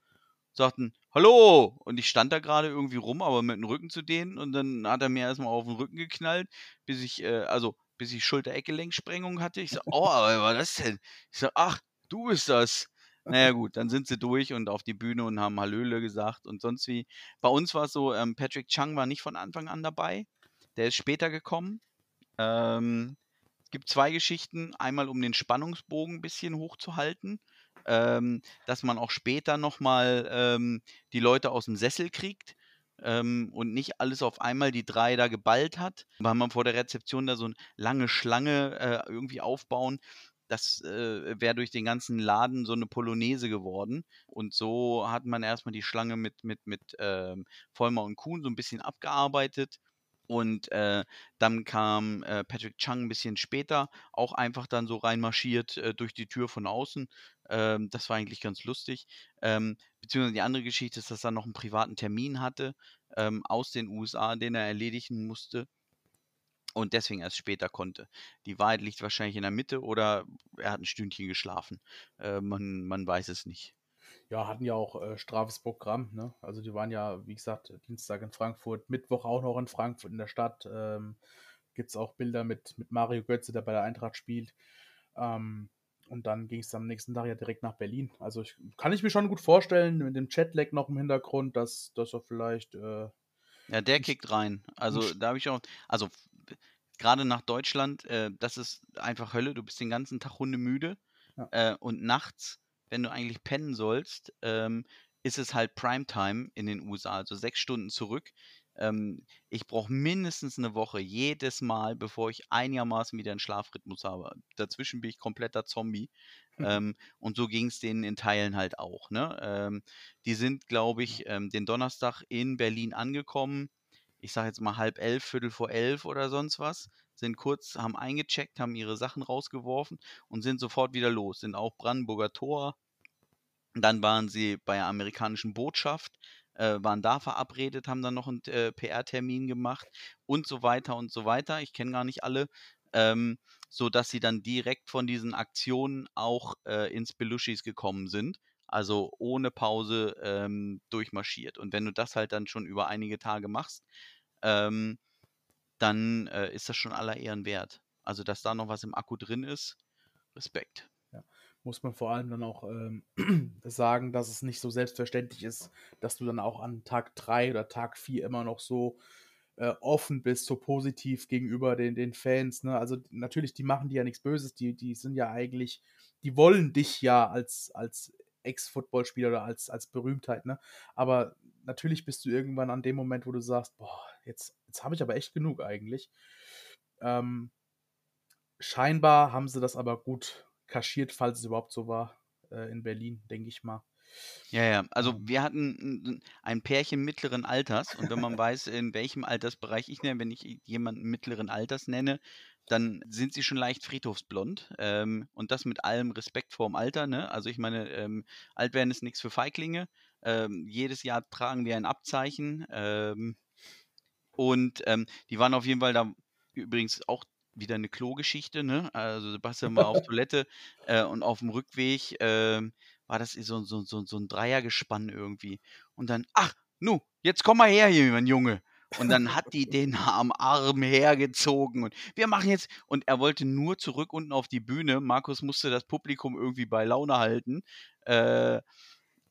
sagten Hallo! Und ich stand da gerade irgendwie rum, aber mit dem Rücken zu denen und dann hat er mir erstmal auf den Rücken geknallt, bis ich, äh, also bis ich Schulter-Eckgelenksprengung hatte. Ich so, oh, aber was war das denn? Ich so, ach, du bist das. Naja gut, dann sind sie durch und auf die Bühne und haben Hallöle gesagt und sonst wie. Bei uns war es so, ähm, Patrick Chung war nicht von Anfang an dabei. Der ist später gekommen. Ähm, es gibt zwei Geschichten. Einmal, um den Spannungsbogen ein bisschen hochzuhalten. Ähm, dass man auch später nochmal ähm, die Leute aus dem Sessel kriegt. Ähm, und nicht alles auf einmal die drei da geballt hat, weil man vor der Rezeption da so eine lange Schlange äh, irgendwie aufbauen das äh, wäre durch den ganzen Laden so eine Polonaise geworden. Und so hat man erstmal die Schlange mit, mit, mit ähm, Vollmer und Kuhn so ein bisschen abgearbeitet. Und äh, dann kam äh, Patrick Chung ein bisschen später, auch einfach dann so reinmarschiert äh, durch die Tür von außen. Ähm, das war eigentlich ganz lustig. Ähm, beziehungsweise die andere Geschichte ist, dass er noch einen privaten Termin hatte ähm, aus den USA, den er erledigen musste und deswegen erst später konnte. Die Wahrheit liegt wahrscheinlich in der Mitte oder er hat ein Stündchen geschlafen. Äh, man, man weiß es nicht. Ja, hatten ja auch äh, strafes Programm. Ne? Also die waren ja, wie gesagt, Dienstag in Frankfurt, Mittwoch auch noch in Frankfurt in der Stadt. Ähm, Gibt es auch Bilder mit, mit Mario Götze, der bei der Eintracht spielt. Ähm, und dann ging es am nächsten Tag ja direkt nach Berlin. Also ich, kann ich mir schon gut vorstellen, mit dem Chatlag noch im Hintergrund, dass, dass er vielleicht. Äh, ja, der kickt rein. Also da habe ich auch, also gerade nach Deutschland, äh, das ist einfach Hölle. Du bist den ganzen Tag hundemüde ja. äh, und nachts, wenn du eigentlich pennen sollst, ähm, ist es halt Primetime in den USA, also sechs Stunden zurück. Ähm, ich brauche mindestens eine Woche jedes Mal, bevor ich einigermaßen wieder einen Schlafrhythmus habe. Dazwischen bin ich kompletter Zombie. Mhm. Ähm, und so ging es denen in Teilen halt auch. Ne? Ähm, die sind, glaube ich, ähm, den Donnerstag in Berlin angekommen ich sage jetzt mal halb elf, Viertel vor elf oder sonst was, sind kurz, haben eingecheckt, haben ihre Sachen rausgeworfen und sind sofort wieder los, sind auch Brandenburger Tor. Dann waren sie bei der amerikanischen Botschaft, äh, waren da verabredet, haben dann noch einen äh, PR-Termin gemacht und so weiter und so weiter. Ich kenne gar nicht alle. Ähm, so dass sie dann direkt von diesen Aktionen auch äh, ins Belushis gekommen sind also ohne Pause ähm, durchmarschiert. Und wenn du das halt dann schon über einige Tage machst, ähm, dann äh, ist das schon aller Ehren wert. Also, dass da noch was im Akku drin ist, Respekt. Muss man vor allem dann auch ähm, sagen, dass es nicht so selbstverständlich ist, dass du dann auch an Tag 3 oder Tag 4 immer noch so äh, offen bist, so positiv gegenüber den, den Fans. Ne? Also natürlich, die machen dir ja nichts Böses, die, die sind ja eigentlich, die wollen dich ja als, als Ex-Footballspieler oder als, als Berühmtheit, ne? Aber natürlich bist du irgendwann an dem Moment, wo du sagst, boah, jetzt, jetzt habe ich aber echt genug eigentlich. Ähm, scheinbar haben sie das aber gut kaschiert, falls es überhaupt so war, äh, in Berlin, denke ich mal. Ja, ja. Also ähm. wir hatten ein Pärchen mittleren Alters und wenn man weiß, in welchem Altersbereich ich nenne, wenn ich jemanden mittleren Alters nenne, dann sind sie schon leicht friedhofsblond. Ähm, und das mit allem Respekt vorm Alter. Ne? Also ich meine, ähm, alt werden ist nichts für Feiglinge. Ähm, jedes Jahr tragen wir ein Abzeichen. Ähm, und ähm, die waren auf jeden Fall da übrigens auch wieder eine Klogeschichte. Ne? Also Sebastian war auf Toilette äh, und auf dem Rückweg äh, war das so, so, so, so ein Dreiergespann irgendwie. Und dann, ach, nu, jetzt komm mal her hier, mein Junge. Und dann hat die den am Arm hergezogen und wir machen jetzt. Und er wollte nur zurück unten auf die Bühne. Markus musste das Publikum irgendwie bei Laune halten. Äh,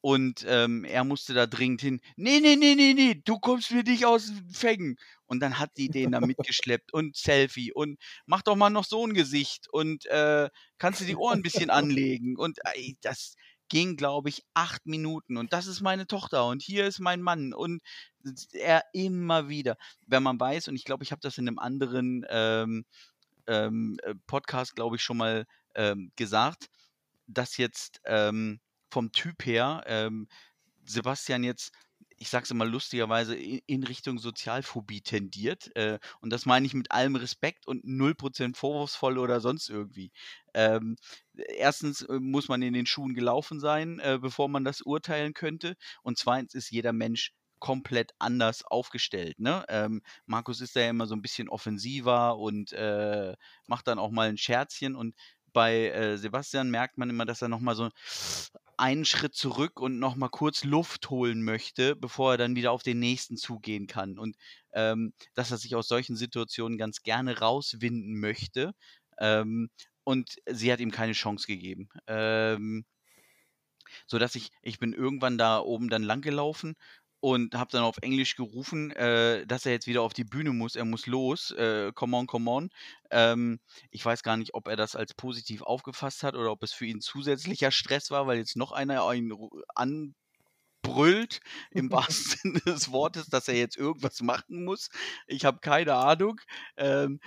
und ähm, er musste da dringend hin. Nee, nee, nee, nee, nee, du kommst mir nicht aus den Fängen. Und dann hat die den da mitgeschleppt und Selfie und mach doch mal noch so ein Gesicht und äh, kannst du die Ohren ein bisschen anlegen. Und ey, das, ging, glaube ich, acht Minuten. Und das ist meine Tochter und hier ist mein Mann. Und er immer wieder, wenn man weiß, und ich glaube, ich habe das in einem anderen ähm, ähm, äh, Podcast, glaube ich, schon mal ähm, gesagt, dass jetzt ähm, vom Typ her ähm, Sebastian jetzt ich sag's immer lustigerweise, in Richtung Sozialphobie tendiert. Äh, und das meine ich mit allem Respekt und 0% vorwurfsvoll oder sonst irgendwie. Ähm, erstens äh, muss man in den Schuhen gelaufen sein, äh, bevor man das urteilen könnte. Und zweitens ist jeder Mensch komplett anders aufgestellt. Ne? Ähm, Markus ist da ja immer so ein bisschen offensiver und äh, macht dann auch mal ein Scherzchen. Und bei äh, Sebastian merkt man immer, dass er nochmal so einen Schritt zurück und noch mal kurz Luft holen möchte, bevor er dann wieder auf den nächsten zugehen kann. Und ähm, dass er sich aus solchen Situationen ganz gerne rauswinden möchte. Ähm, und sie hat ihm keine Chance gegeben. Ähm, so dass ich, ich bin irgendwann da oben dann langgelaufen und habe dann auf Englisch gerufen, äh, dass er jetzt wieder auf die Bühne muss, er muss los, äh, come on, come on. Ähm, ich weiß gar nicht, ob er das als positiv aufgefasst hat oder ob es für ihn zusätzlicher Stress war, weil jetzt noch einer ihn anbrüllt, im wahrsten Sinne des Wortes, dass er jetzt irgendwas machen muss. Ich habe keine Ahnung. Ähm,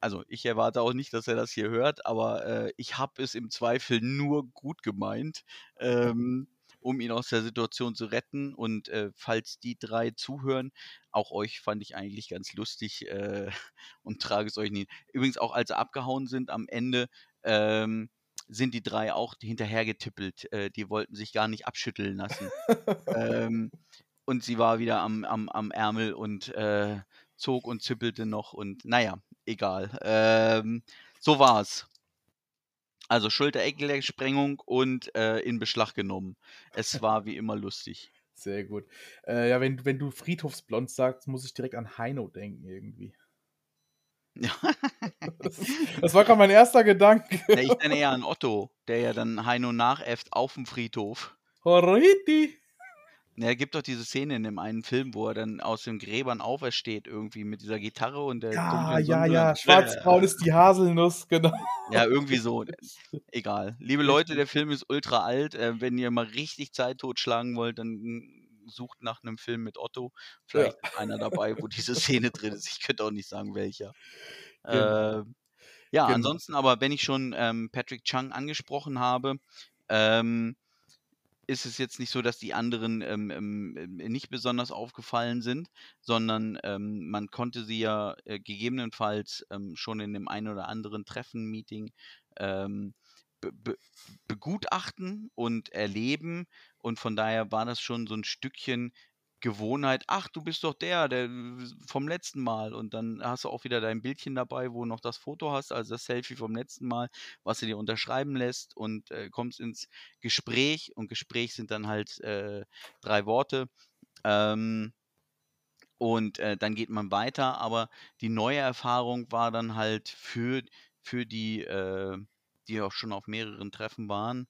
also ich erwarte auch nicht, dass er das hier hört, aber äh, ich habe es im Zweifel nur gut gemeint. Ähm, um ihn aus der Situation zu retten. Und äh, falls die drei zuhören, auch euch fand ich eigentlich ganz lustig äh, und trage es euch nie. Übrigens auch als sie abgehauen sind am Ende. Ähm, sind die drei auch hinterhergetippelt. Äh, die wollten sich gar nicht abschütteln lassen. ähm, und sie war wieder am, am, am Ärmel und äh, zog und zippelte noch und naja, egal. Ähm, so war's. Also Schulter-Eckleg-Sprengung und äh, in Beschlag genommen. Es war wie immer lustig. Sehr gut. Äh, ja, wenn, wenn du Friedhofsblond sagst, muss ich direkt an Heino denken irgendwie. Ja. das, das, war gerade mein erster Gedanke. Ja, ich denke eher an Otto, der ja dann Heino nachäfft auf dem Friedhof. Horriti! Ja, gibt doch diese Szene in dem einen Film, wo er dann aus den Gräbern aufersteht, irgendwie mit dieser Gitarre und der. Ja, ja, ja. Schwarzbraun ist die Haselnuss, genau. Ja, irgendwie so. Egal. Liebe Leute, der Film ist ultra alt. Äh, wenn ihr mal richtig Zeit totschlagen wollt, dann sucht nach einem Film mit Otto. Vielleicht ja. einer dabei, wo diese Szene drin ist. Ich könnte auch nicht sagen, welcher. Genau. Äh, ja, genau. ansonsten aber, wenn ich schon ähm, Patrick Chung angesprochen habe, ähm, ist es jetzt nicht so, dass die anderen ähm, ähm, ähm, nicht besonders aufgefallen sind, sondern ähm, man konnte sie ja äh, gegebenenfalls ähm, schon in dem einen oder anderen Treffen, Meeting ähm, be begutachten und erleben. Und von daher war das schon so ein Stückchen Gewohnheit, ach, du bist doch der, der vom letzten Mal. Und dann hast du auch wieder dein Bildchen dabei, wo du noch das Foto hast, also das Selfie vom letzten Mal, was du dir unterschreiben lässt und äh, kommst ins Gespräch. Und Gespräch sind dann halt äh, drei Worte. Ähm, und äh, dann geht man weiter. Aber die neue Erfahrung war dann halt für, für die, äh, die auch schon auf mehreren Treffen waren,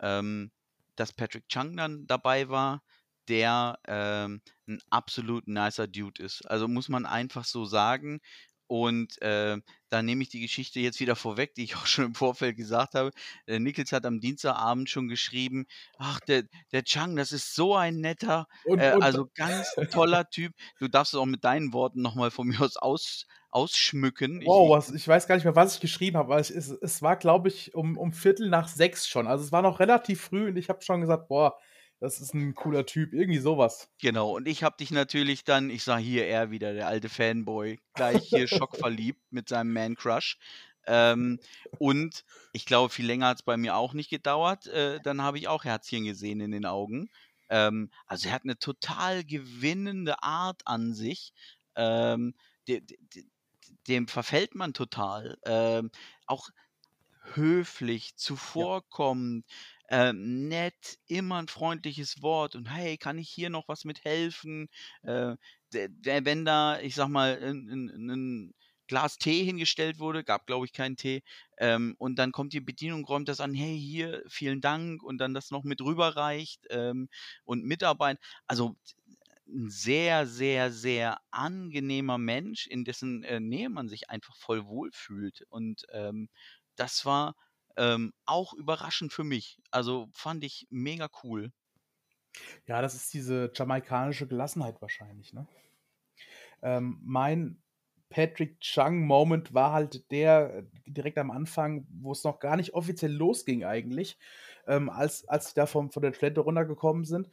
ähm, dass Patrick Chung dann dabei war der ähm, 'n absolut nicer Dude ist. Also, muss man einfach so sagen. Und, äh, da nehme ich die Geschichte jetzt wieder vorweg, die ich auch schon im Vorfeld gesagt habe. Äh, Nickels hat am Dienstagabend schon geschrieben: „Ach, der der Chang, das ist so ein netter, Und äh, und also ganz toller Typ.“ Du darfst es auch mit deinen Worten noch mal von mir aus aus ausschmücken. Wow, ich was ich weiß gar nicht mehr, was ich geschrieben habe, aber es es es war, glaube ich, um um Viertel nach sechs schon. Also, es war noch relativ früh und ich habe schon gesagt: „Boah, das ist 'n cooler Typ“, irgendwie so was. Genau, und ich habe dich natürlich dann ich sage: „Hier, er wieder, der alte Fanboy“, gleich hier schockverliebt mit seinem Man Crush. Ähm, und ich glaube, viel länger hat's bei mir auch nicht gedauert. Äh, dann habe ich auch Herzchen gesehen in den Augen. Ähm, also, er hat 'ne total gewinnende Art an sich. Ähm, de de de dem verfällt man total. Ähm, auch höflich, Ja. Ähm, nett, immer 'n freundliches Wort und: „Hey, kann ich hier noch was mit helfen?“ Äh, wenn da, ich sage mal, 'n 'n 'nen Glas Tee hingestellt wurde gab, glaube ich, keinen Tee, ähm, und dann kommt die Bedienung, räumt das an: „Hey, hier, vielen Dank“ und dann das noch mit rüberreicht, ähm, und Mitarbeit also, 'n sehr, sehr, sehr angenehmer Mensch, in dessen, äh, Nähe man sich einfach voll wohlfühlt. Und, ähm, das war, ähm, auch überraschend für mich. Also, fand ich mega cool. Ja, das ist diese jamaikanische Gelassenheit wahrscheinlich, ne? Ähm, mein Patrick Chang Moment war halt der, äh, direkt am Anfang, wo's noch gar nicht offiziell losging eigentlich, ähm, als als sie da vom von der Toilette runtergekommen sind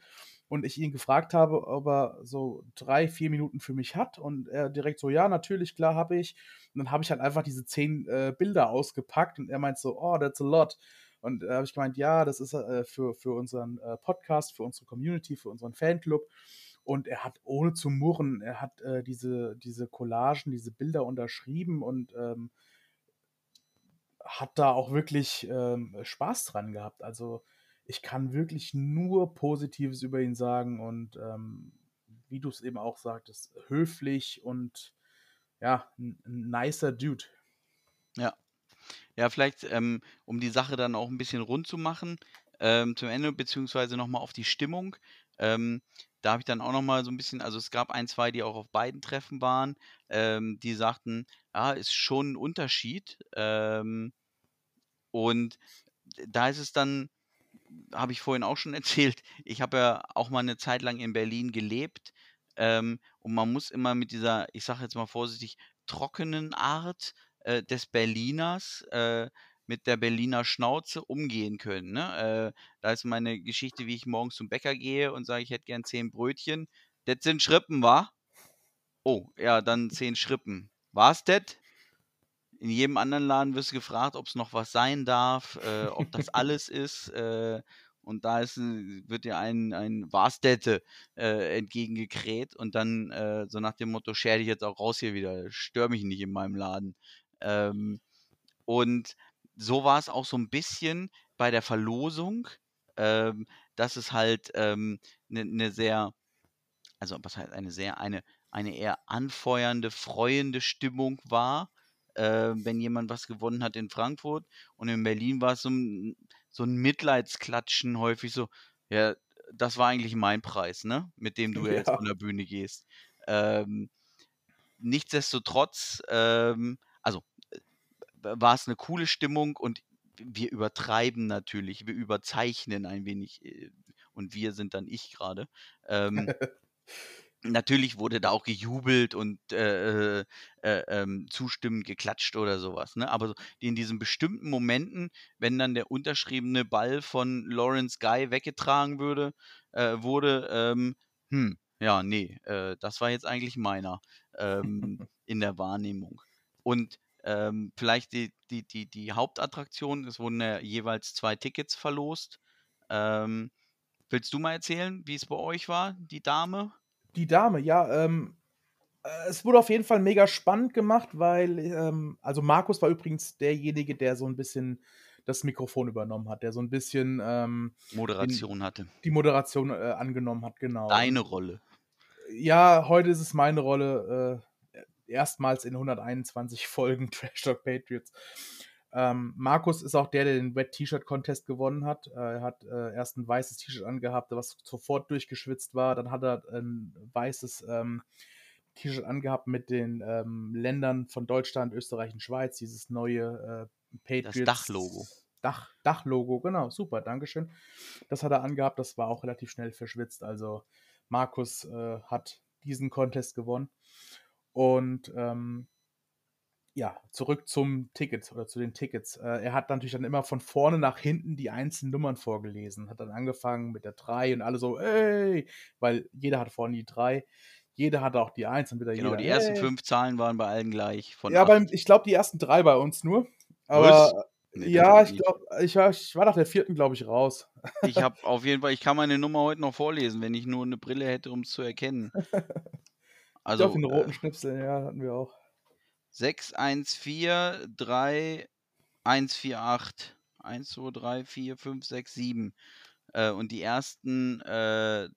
und ich ihn gefragt habe, ob er so 3, 4 Minuten für mich hat und er direkt so: „Ja, natürlich, klar, habe ich.“ Und dann habe ich halt einfach diese 10, äh, Bilder ausgepackt und er meint so: „Oh, that's a lot.“ Und da habe ich gemeint: „Ja, das ist, äh, für für unseren, äh, Podcast, für unsere Community, für unseren Fanclub.“ Und er hat ohne zu murren er hat, äh, diese diese Collagen, diese Bilder unterschrieben und, ähm hat da auch wirklich, ähm, Spaß dran gehabt. Also, ich kann wirklich nur Positives über ihn sagen und, ähm, wie du's eben auch sagtest, höflich und ja, 'n 'n nicer Dude. Ja. Ja, vielleicht, ähm, um die Sache dann auch 'n bisschen rund zu machen, ähm, zum Ende beziehungsweise noch mal auf die Stimmung. Ähm, da habe ich dann auch noch mal so 'n bisschen also, es gab 1, 2, die auch auf beiden Treffen waren, ähm, die sagten: „Ja, ist schon 'n Unterschied.“ Ähm und da ist es dann habe ich vorhin auch schon erzählt, ich habe ja auch mal 'ne Zeit lang in Berlin gelebt, ähm, und man muss immer mit dieser, ich sage jetzt mal vorsichtig, trockenen Art, äh, des Berliners, äh, mit der Berliner Schnauze umgehen können, ne? Äh, da ist meine Geschichte, wie ich morgens zum Bäcker gehe und sage: „Ich hätte gern 10 Brötchen.“ „Det sind Schrippen, wa?“ „Oh, ja, dann 10 Schrippen.“ „Was det?“ In jedem anderen Laden wirst du gefragt, ob's noch was sein darf, äh, ob das alles ist, äh, und da ist 'n wird dir ein ein „Was dette?“ äh, entgegengekräht und dann, äh, so nach dem Motto: „Scher dich jetzt auch raus hier wieder, stör mich nicht in meinem Laden.“ Ähm, und so war's auch so 'n bisschen bei der Verlosung, ähm, dass es halt, ähm, 'ne 'ne sehr also, was heißt eine sehr eine eine eher anfeuernde, freuende Stimmung war, äh, wenn jemand was gewonnen hat in Frankfurt. Und in Berlin war's so 'n so 'n Mitleidsklatschen häufig so: „Ja, das war eigentlich mein Preis, ne, mit dem du ja jetzt von der Bühne gehst.“ Ähm, nichtsdestotrotz, ähm, also, äh, w war's 'ne coole Stimmung und wir übertreiben natürlich, wir überzeichnen ein wenig, äh, und wir sind dann ich grade. Ähm natürlich wurde da auch gejubelt und, äh, äh, äh, ähm, zustimmend geklatscht oder so was, ne? Aber in diesen bestimmten Momenten, wenn dann der unterschriebene Ball von Lawrence Guy weggetragen würde äh, wurde, ähm, hm, ja, ne, äh, das war jetzt eigentlich meiner, ähm, in der Wahrnehmung. Und, ähm, vielleicht die die die die Hauptattraktion, es wurden ja jeweils 2 Tickets verlost. Ähm, willst du mal erzählen, wie's bei euch war, die Dame? Die Dame, ja, ähm, äh, es wurde auf jeden Fall mega spannend gemacht, weil, ähm also, Markus war übrigens derjenige, der so 'n bisschen das Mikrofon übernommen hat, der so 'n bisschen, ähm, den Moderation hatte. die Moderation, äh, angenommen hat, genau. Deine Rolle. ja, heute ist es meine Rolle, äh, erstmals in 121 Folgen Trash Talk Patriots. Ähm, Markus ist auch der, der den Wet T-Shirt Contest gewonnen hat. Äh, er hat äh, erst ein weißes T-Shirt angehabt, was sofort durchgeschwitzt war. Dann hat er ein weißes ähm, T-Shirt angehabt mit den ähm, Ländern von Deutschland, Österreich und Schweiz. Dieses neue äh, Patriots. Das Dachlogo. Dach, Dachlogo, genau, super, Dankeschön. Das hat er angehabt, das war auch relativ schnell verschwitzt. Also Markus äh, hat diesen Contest gewonnen. Und ähm, ja, zurück zum Ticket oder zu den Tickets. Äh, er hat natürlich dann immer von vorne nach hinten die einzelnen Nummern vorgelesen. Hat dann angefangen mit der 3 und alle so, ey, weil jeder hat vorne die 3. Jeder hatte auch die 1 und wieder Genau, jeder, die ersten ey. fünf Zahlen waren bei allen gleich. Von Ja, beim, ich glaube, die ersten drei bei uns nur. Aber Nee, ja, ich glaube, ich, war- ich war nach der vierten, glaube ich, raus. Ich habe auf jeden Fall, ich kann meine Nummer heute noch vorlesen, wenn ich nur eine Brille hätte, um es zu erkennen. ich glaube, Also den äh, roten Schnipsel, ja, hatten wir auch. 6, 1, 4, 3, 1, 4, 8. 1, 2, 3, 4, 5, 6, 7. Äh, und die ersten äh,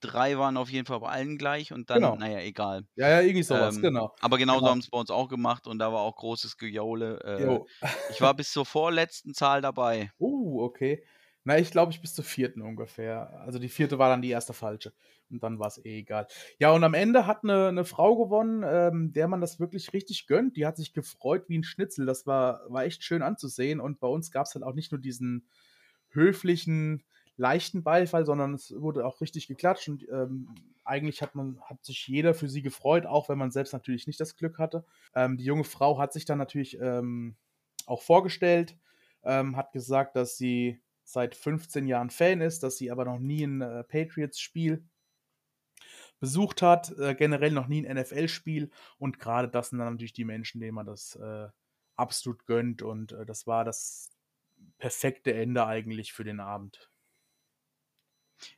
drei waren auf jeden Fall bei allen gleich und dann, Genau. naja, egal. Ja, ja, irgendwie sowas, Ähm, genau. aber genauso Genau. haben es bei uns auch gemacht und da war auch großes Gejaule. Äh, ich war bis zur vorletzten Zahl dabei. Uh, okay. Na, ich glaube, ich bis zur vierten ungefähr. Also die vierte war dann die erste falsche. Und dann war es eh egal. Ja, und am Ende hat eine, eine Frau gewonnen, ähm, der man das wirklich richtig gönnt. Die hat sich gefreut wie ein Schnitzel. Das war, war echt schön anzusehen. Und bei uns gab es halt auch nicht nur diesen höflichen, leichten Beifall, sondern es wurde auch richtig geklatscht. Und ähm, eigentlich hat man, hat sich jeder für sie gefreut, auch wenn man selbst natürlich nicht das Glück hatte. Ähm, die junge Frau hat sich dann natürlich ähm, auch vorgestellt, ähm, hat gesagt, dass sie seit 15 Jahren Fan ist, dass sie aber noch nie ein äh, Patriots-Spiel besucht hat, äh, generell noch nie ein NFL-Spiel und gerade das sind dann natürlich die Menschen, denen man das äh, absolut gönnt und äh, das war das perfekte Ende eigentlich für den Abend.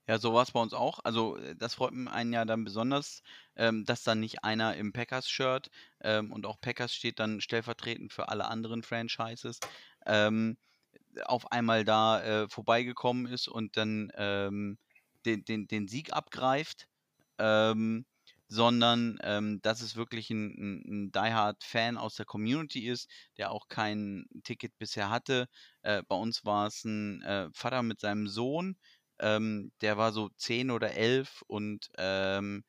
Ja, so war es bei uns auch. Also, äh, das freut einen ja dann besonders, ähm, dass dann nicht einer im Packers-Shirt ähm, und auch Packers steht dann stellvertretend für alle anderen Franchises, ähm, auf einmal da äh, vorbeigekommen ist und dann ähm, den, den, den Sieg abgreift, ähm, sondern ähm, dass es wirklich ein, ein, Die-Hard-Fan aus der Community ist, der auch kein Ticket bisher hatte. Äh, bei uns war es ein äh, Vater mit seinem Sohn, ähm, der war so 10 oder 11 und ähm,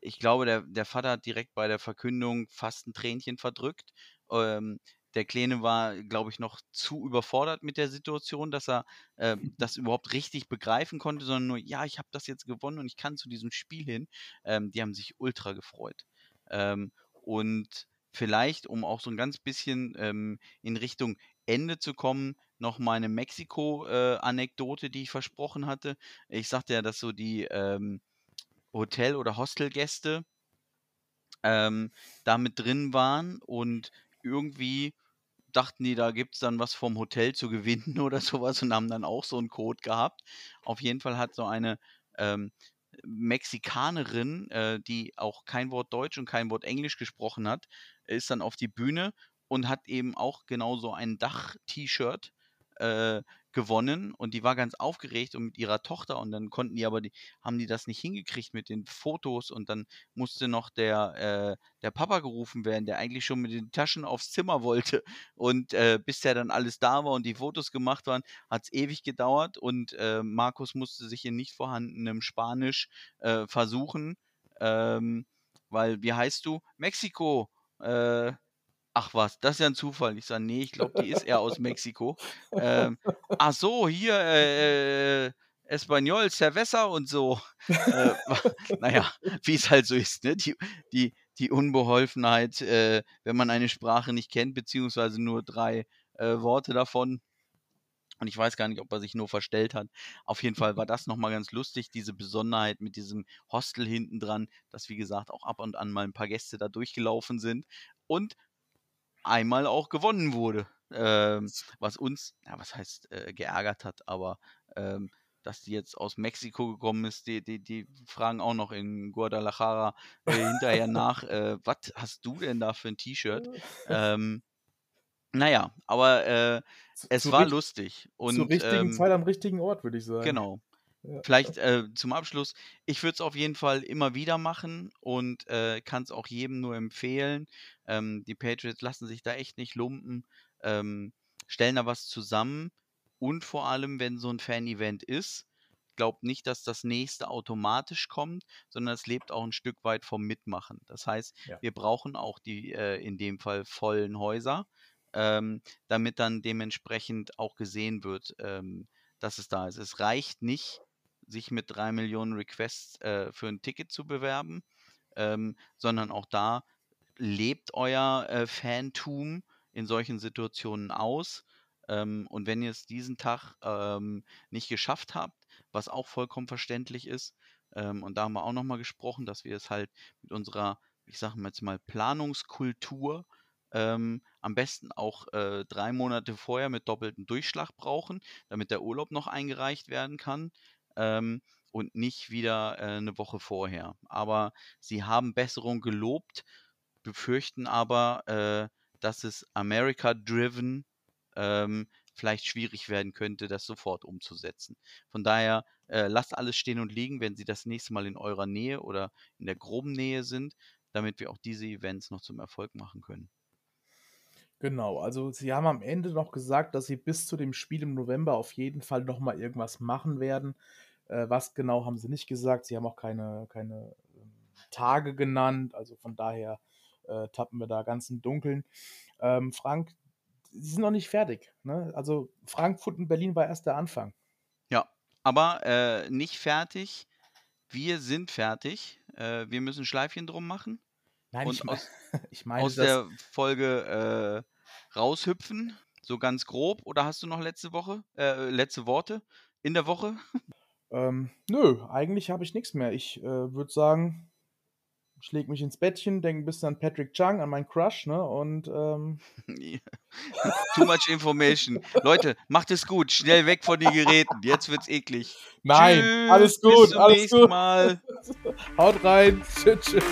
ich glaube, der, der Vater hat direkt bei der Verkündung fast ein Tränchen verdrückt. Ähm, der Kleine war, glaube ich, noch zu überfordert mit der Situation, dass er äh, das überhaupt richtig begreifen konnte, sondern nur, ja, ich habe das jetzt gewonnen und ich kann zu diesem Spiel hin. Ähm, die haben sich ultra gefreut. Ähm, und vielleicht, um auch so ein ganz bisschen ähm, in Richtung Ende zu kommen, noch meine Mexiko-Anekdote, die ich versprochen hatte. Ich sagte ja, dass so die ähm, Hotel- oder Hostelgäste ähm, da mit drin waren und irgendwie dachten die, da gibt es dann was vom Hotel zu gewinnen oder sowas und haben dann auch so einen Code gehabt. Auf jeden Fall hat so eine ähm, Mexikanerin, äh, die auch kein Wort Deutsch und kein Wort Englisch gesprochen hat, ist dann auf die Bühne und hat eben auch genauso ein Dach-T-Shirt äh, gewonnen und die war ganz aufgeregt und mit ihrer Tochter und dann konnten die aber die haben die das nicht hingekriegt mit den Fotos und dann musste noch der äh, der Papa gerufen werden, der eigentlich schon mit den Taschen aufs Zimmer wollte und äh, bis der dann alles da war und die Fotos gemacht waren, hat es ewig gedauert und äh, Markus musste sich in nicht vorhandenem Spanisch äh, versuchen, ähm, weil wie heißt du? Mexiko. Ach was, das ist ja ein Zufall. Ich sage, nee, ich glaube, die ist eher aus Mexiko. Ähm, ach so, hier, äh, äh, Español, Cerveza und so. Äh, naja, wie es halt so ist, ne? Die, die, die Unbeholfenheit, äh, wenn man eine Sprache nicht kennt, beziehungsweise nur drei äh, Worte davon. Und ich weiß gar nicht, ob er sich nur verstellt hat. Auf jeden Fall war das nochmal ganz lustig, diese Besonderheit mit diesem Hostel hinten dran, dass, wie gesagt, auch ab und an mal ein paar Gäste da durchgelaufen sind. Und einmal auch gewonnen wurde. Ähm, was uns, ja, was heißt äh, geärgert hat, aber ähm, dass die jetzt aus Mexiko gekommen ist, die, die, die fragen auch noch in Guadalajara äh, hinterher nach, äh, was hast du denn da für ein T-Shirt? Ähm, naja, aber äh, es zu war lustig. zur Und richtigen ähm, Zeit am richtigen Ort, würde ich sagen. genau. Vielleicht äh, zum Abschluss, ich würde es auf jeden Fall immer wieder machen und äh, kann es auch jedem nur empfehlen. Ähm, die Patriots lassen sich da echt nicht lumpen, ähm, stellen da was zusammen und vor allem, wenn so ein Fan-Event ist, glaubt nicht, dass das nächste automatisch kommt, sondern es lebt auch ein Stück weit vom Mitmachen. Das heißt, Ja. wir brauchen auch die äh, in dem Fall vollen Häuser, ähm, damit dann dementsprechend auch gesehen wird, ähm, dass es da ist. Es reicht nicht, sich mit drei Millionen Requests äh, für ein Ticket zu bewerben, ähm, sondern auch da lebt euer äh, Fantum in solchen Situationen aus. Ähm, und wenn ihr es diesen Tag ähm, nicht geschafft habt, was auch vollkommen verständlich ist, ähm, und da haben wir auch nochmal gesprochen, dass wir es halt mit unserer, ich sage jetzt mal, Planungskultur ähm, am besten auch äh, drei Monate vorher mit doppeltem Durchschlag brauchen, damit der Urlaub noch eingereicht werden kann ähm, und nicht wieder äh, eine Woche vorher. Aber sie haben Besserung gelobt, befürchten aber, äh, dass es America-driven ähm, vielleicht schwierig werden könnte, das sofort umzusetzen. Von daher äh, lasst alles stehen und liegen, wenn sie das nächste Mal in eurer Nähe oder in der groben Nähe sind, damit wir auch diese Events noch zum Erfolg machen können. Genau, also sie haben am Ende noch gesagt, dass sie bis zu dem Spiel im November auf jeden Fall noch mal irgendwas machen werden. Äh, was genau haben sie nicht gesagt. Sie haben auch keine, keine ähm, Tage genannt. Also von daher äh, tappen wir da ganz im Dunkeln. Ähm, Frank, sie sind noch nicht fertig. Ne? Also Frankfurt und Berlin war erst der Anfang. Ja, aber äh, nicht fertig. Wir sind fertig. Äh, wir müssen Schleifchen drum machen. Nein, Und ich, me aus- ich meine, Aus der Folge äh, raushüpfen, so ganz grob. Oder hast du noch letzte Woche, äh, letzte Worte in der Woche? ähm, nö, eigentlich habe ich nichts mehr. Ich äh, würde sagen, ich lege mich ins Bettchen, denke ein bisschen an Patrick Chung, an meinen Crush, ne? Und ähm, Too much information. Leute, macht es gut. Schnell weg von den Geräten. Jetzt wird's eklig. nein, Tschüss, alles Bis gut, zum alles nächsten gut. Mal. Haut rein. Tschüss. tschüss.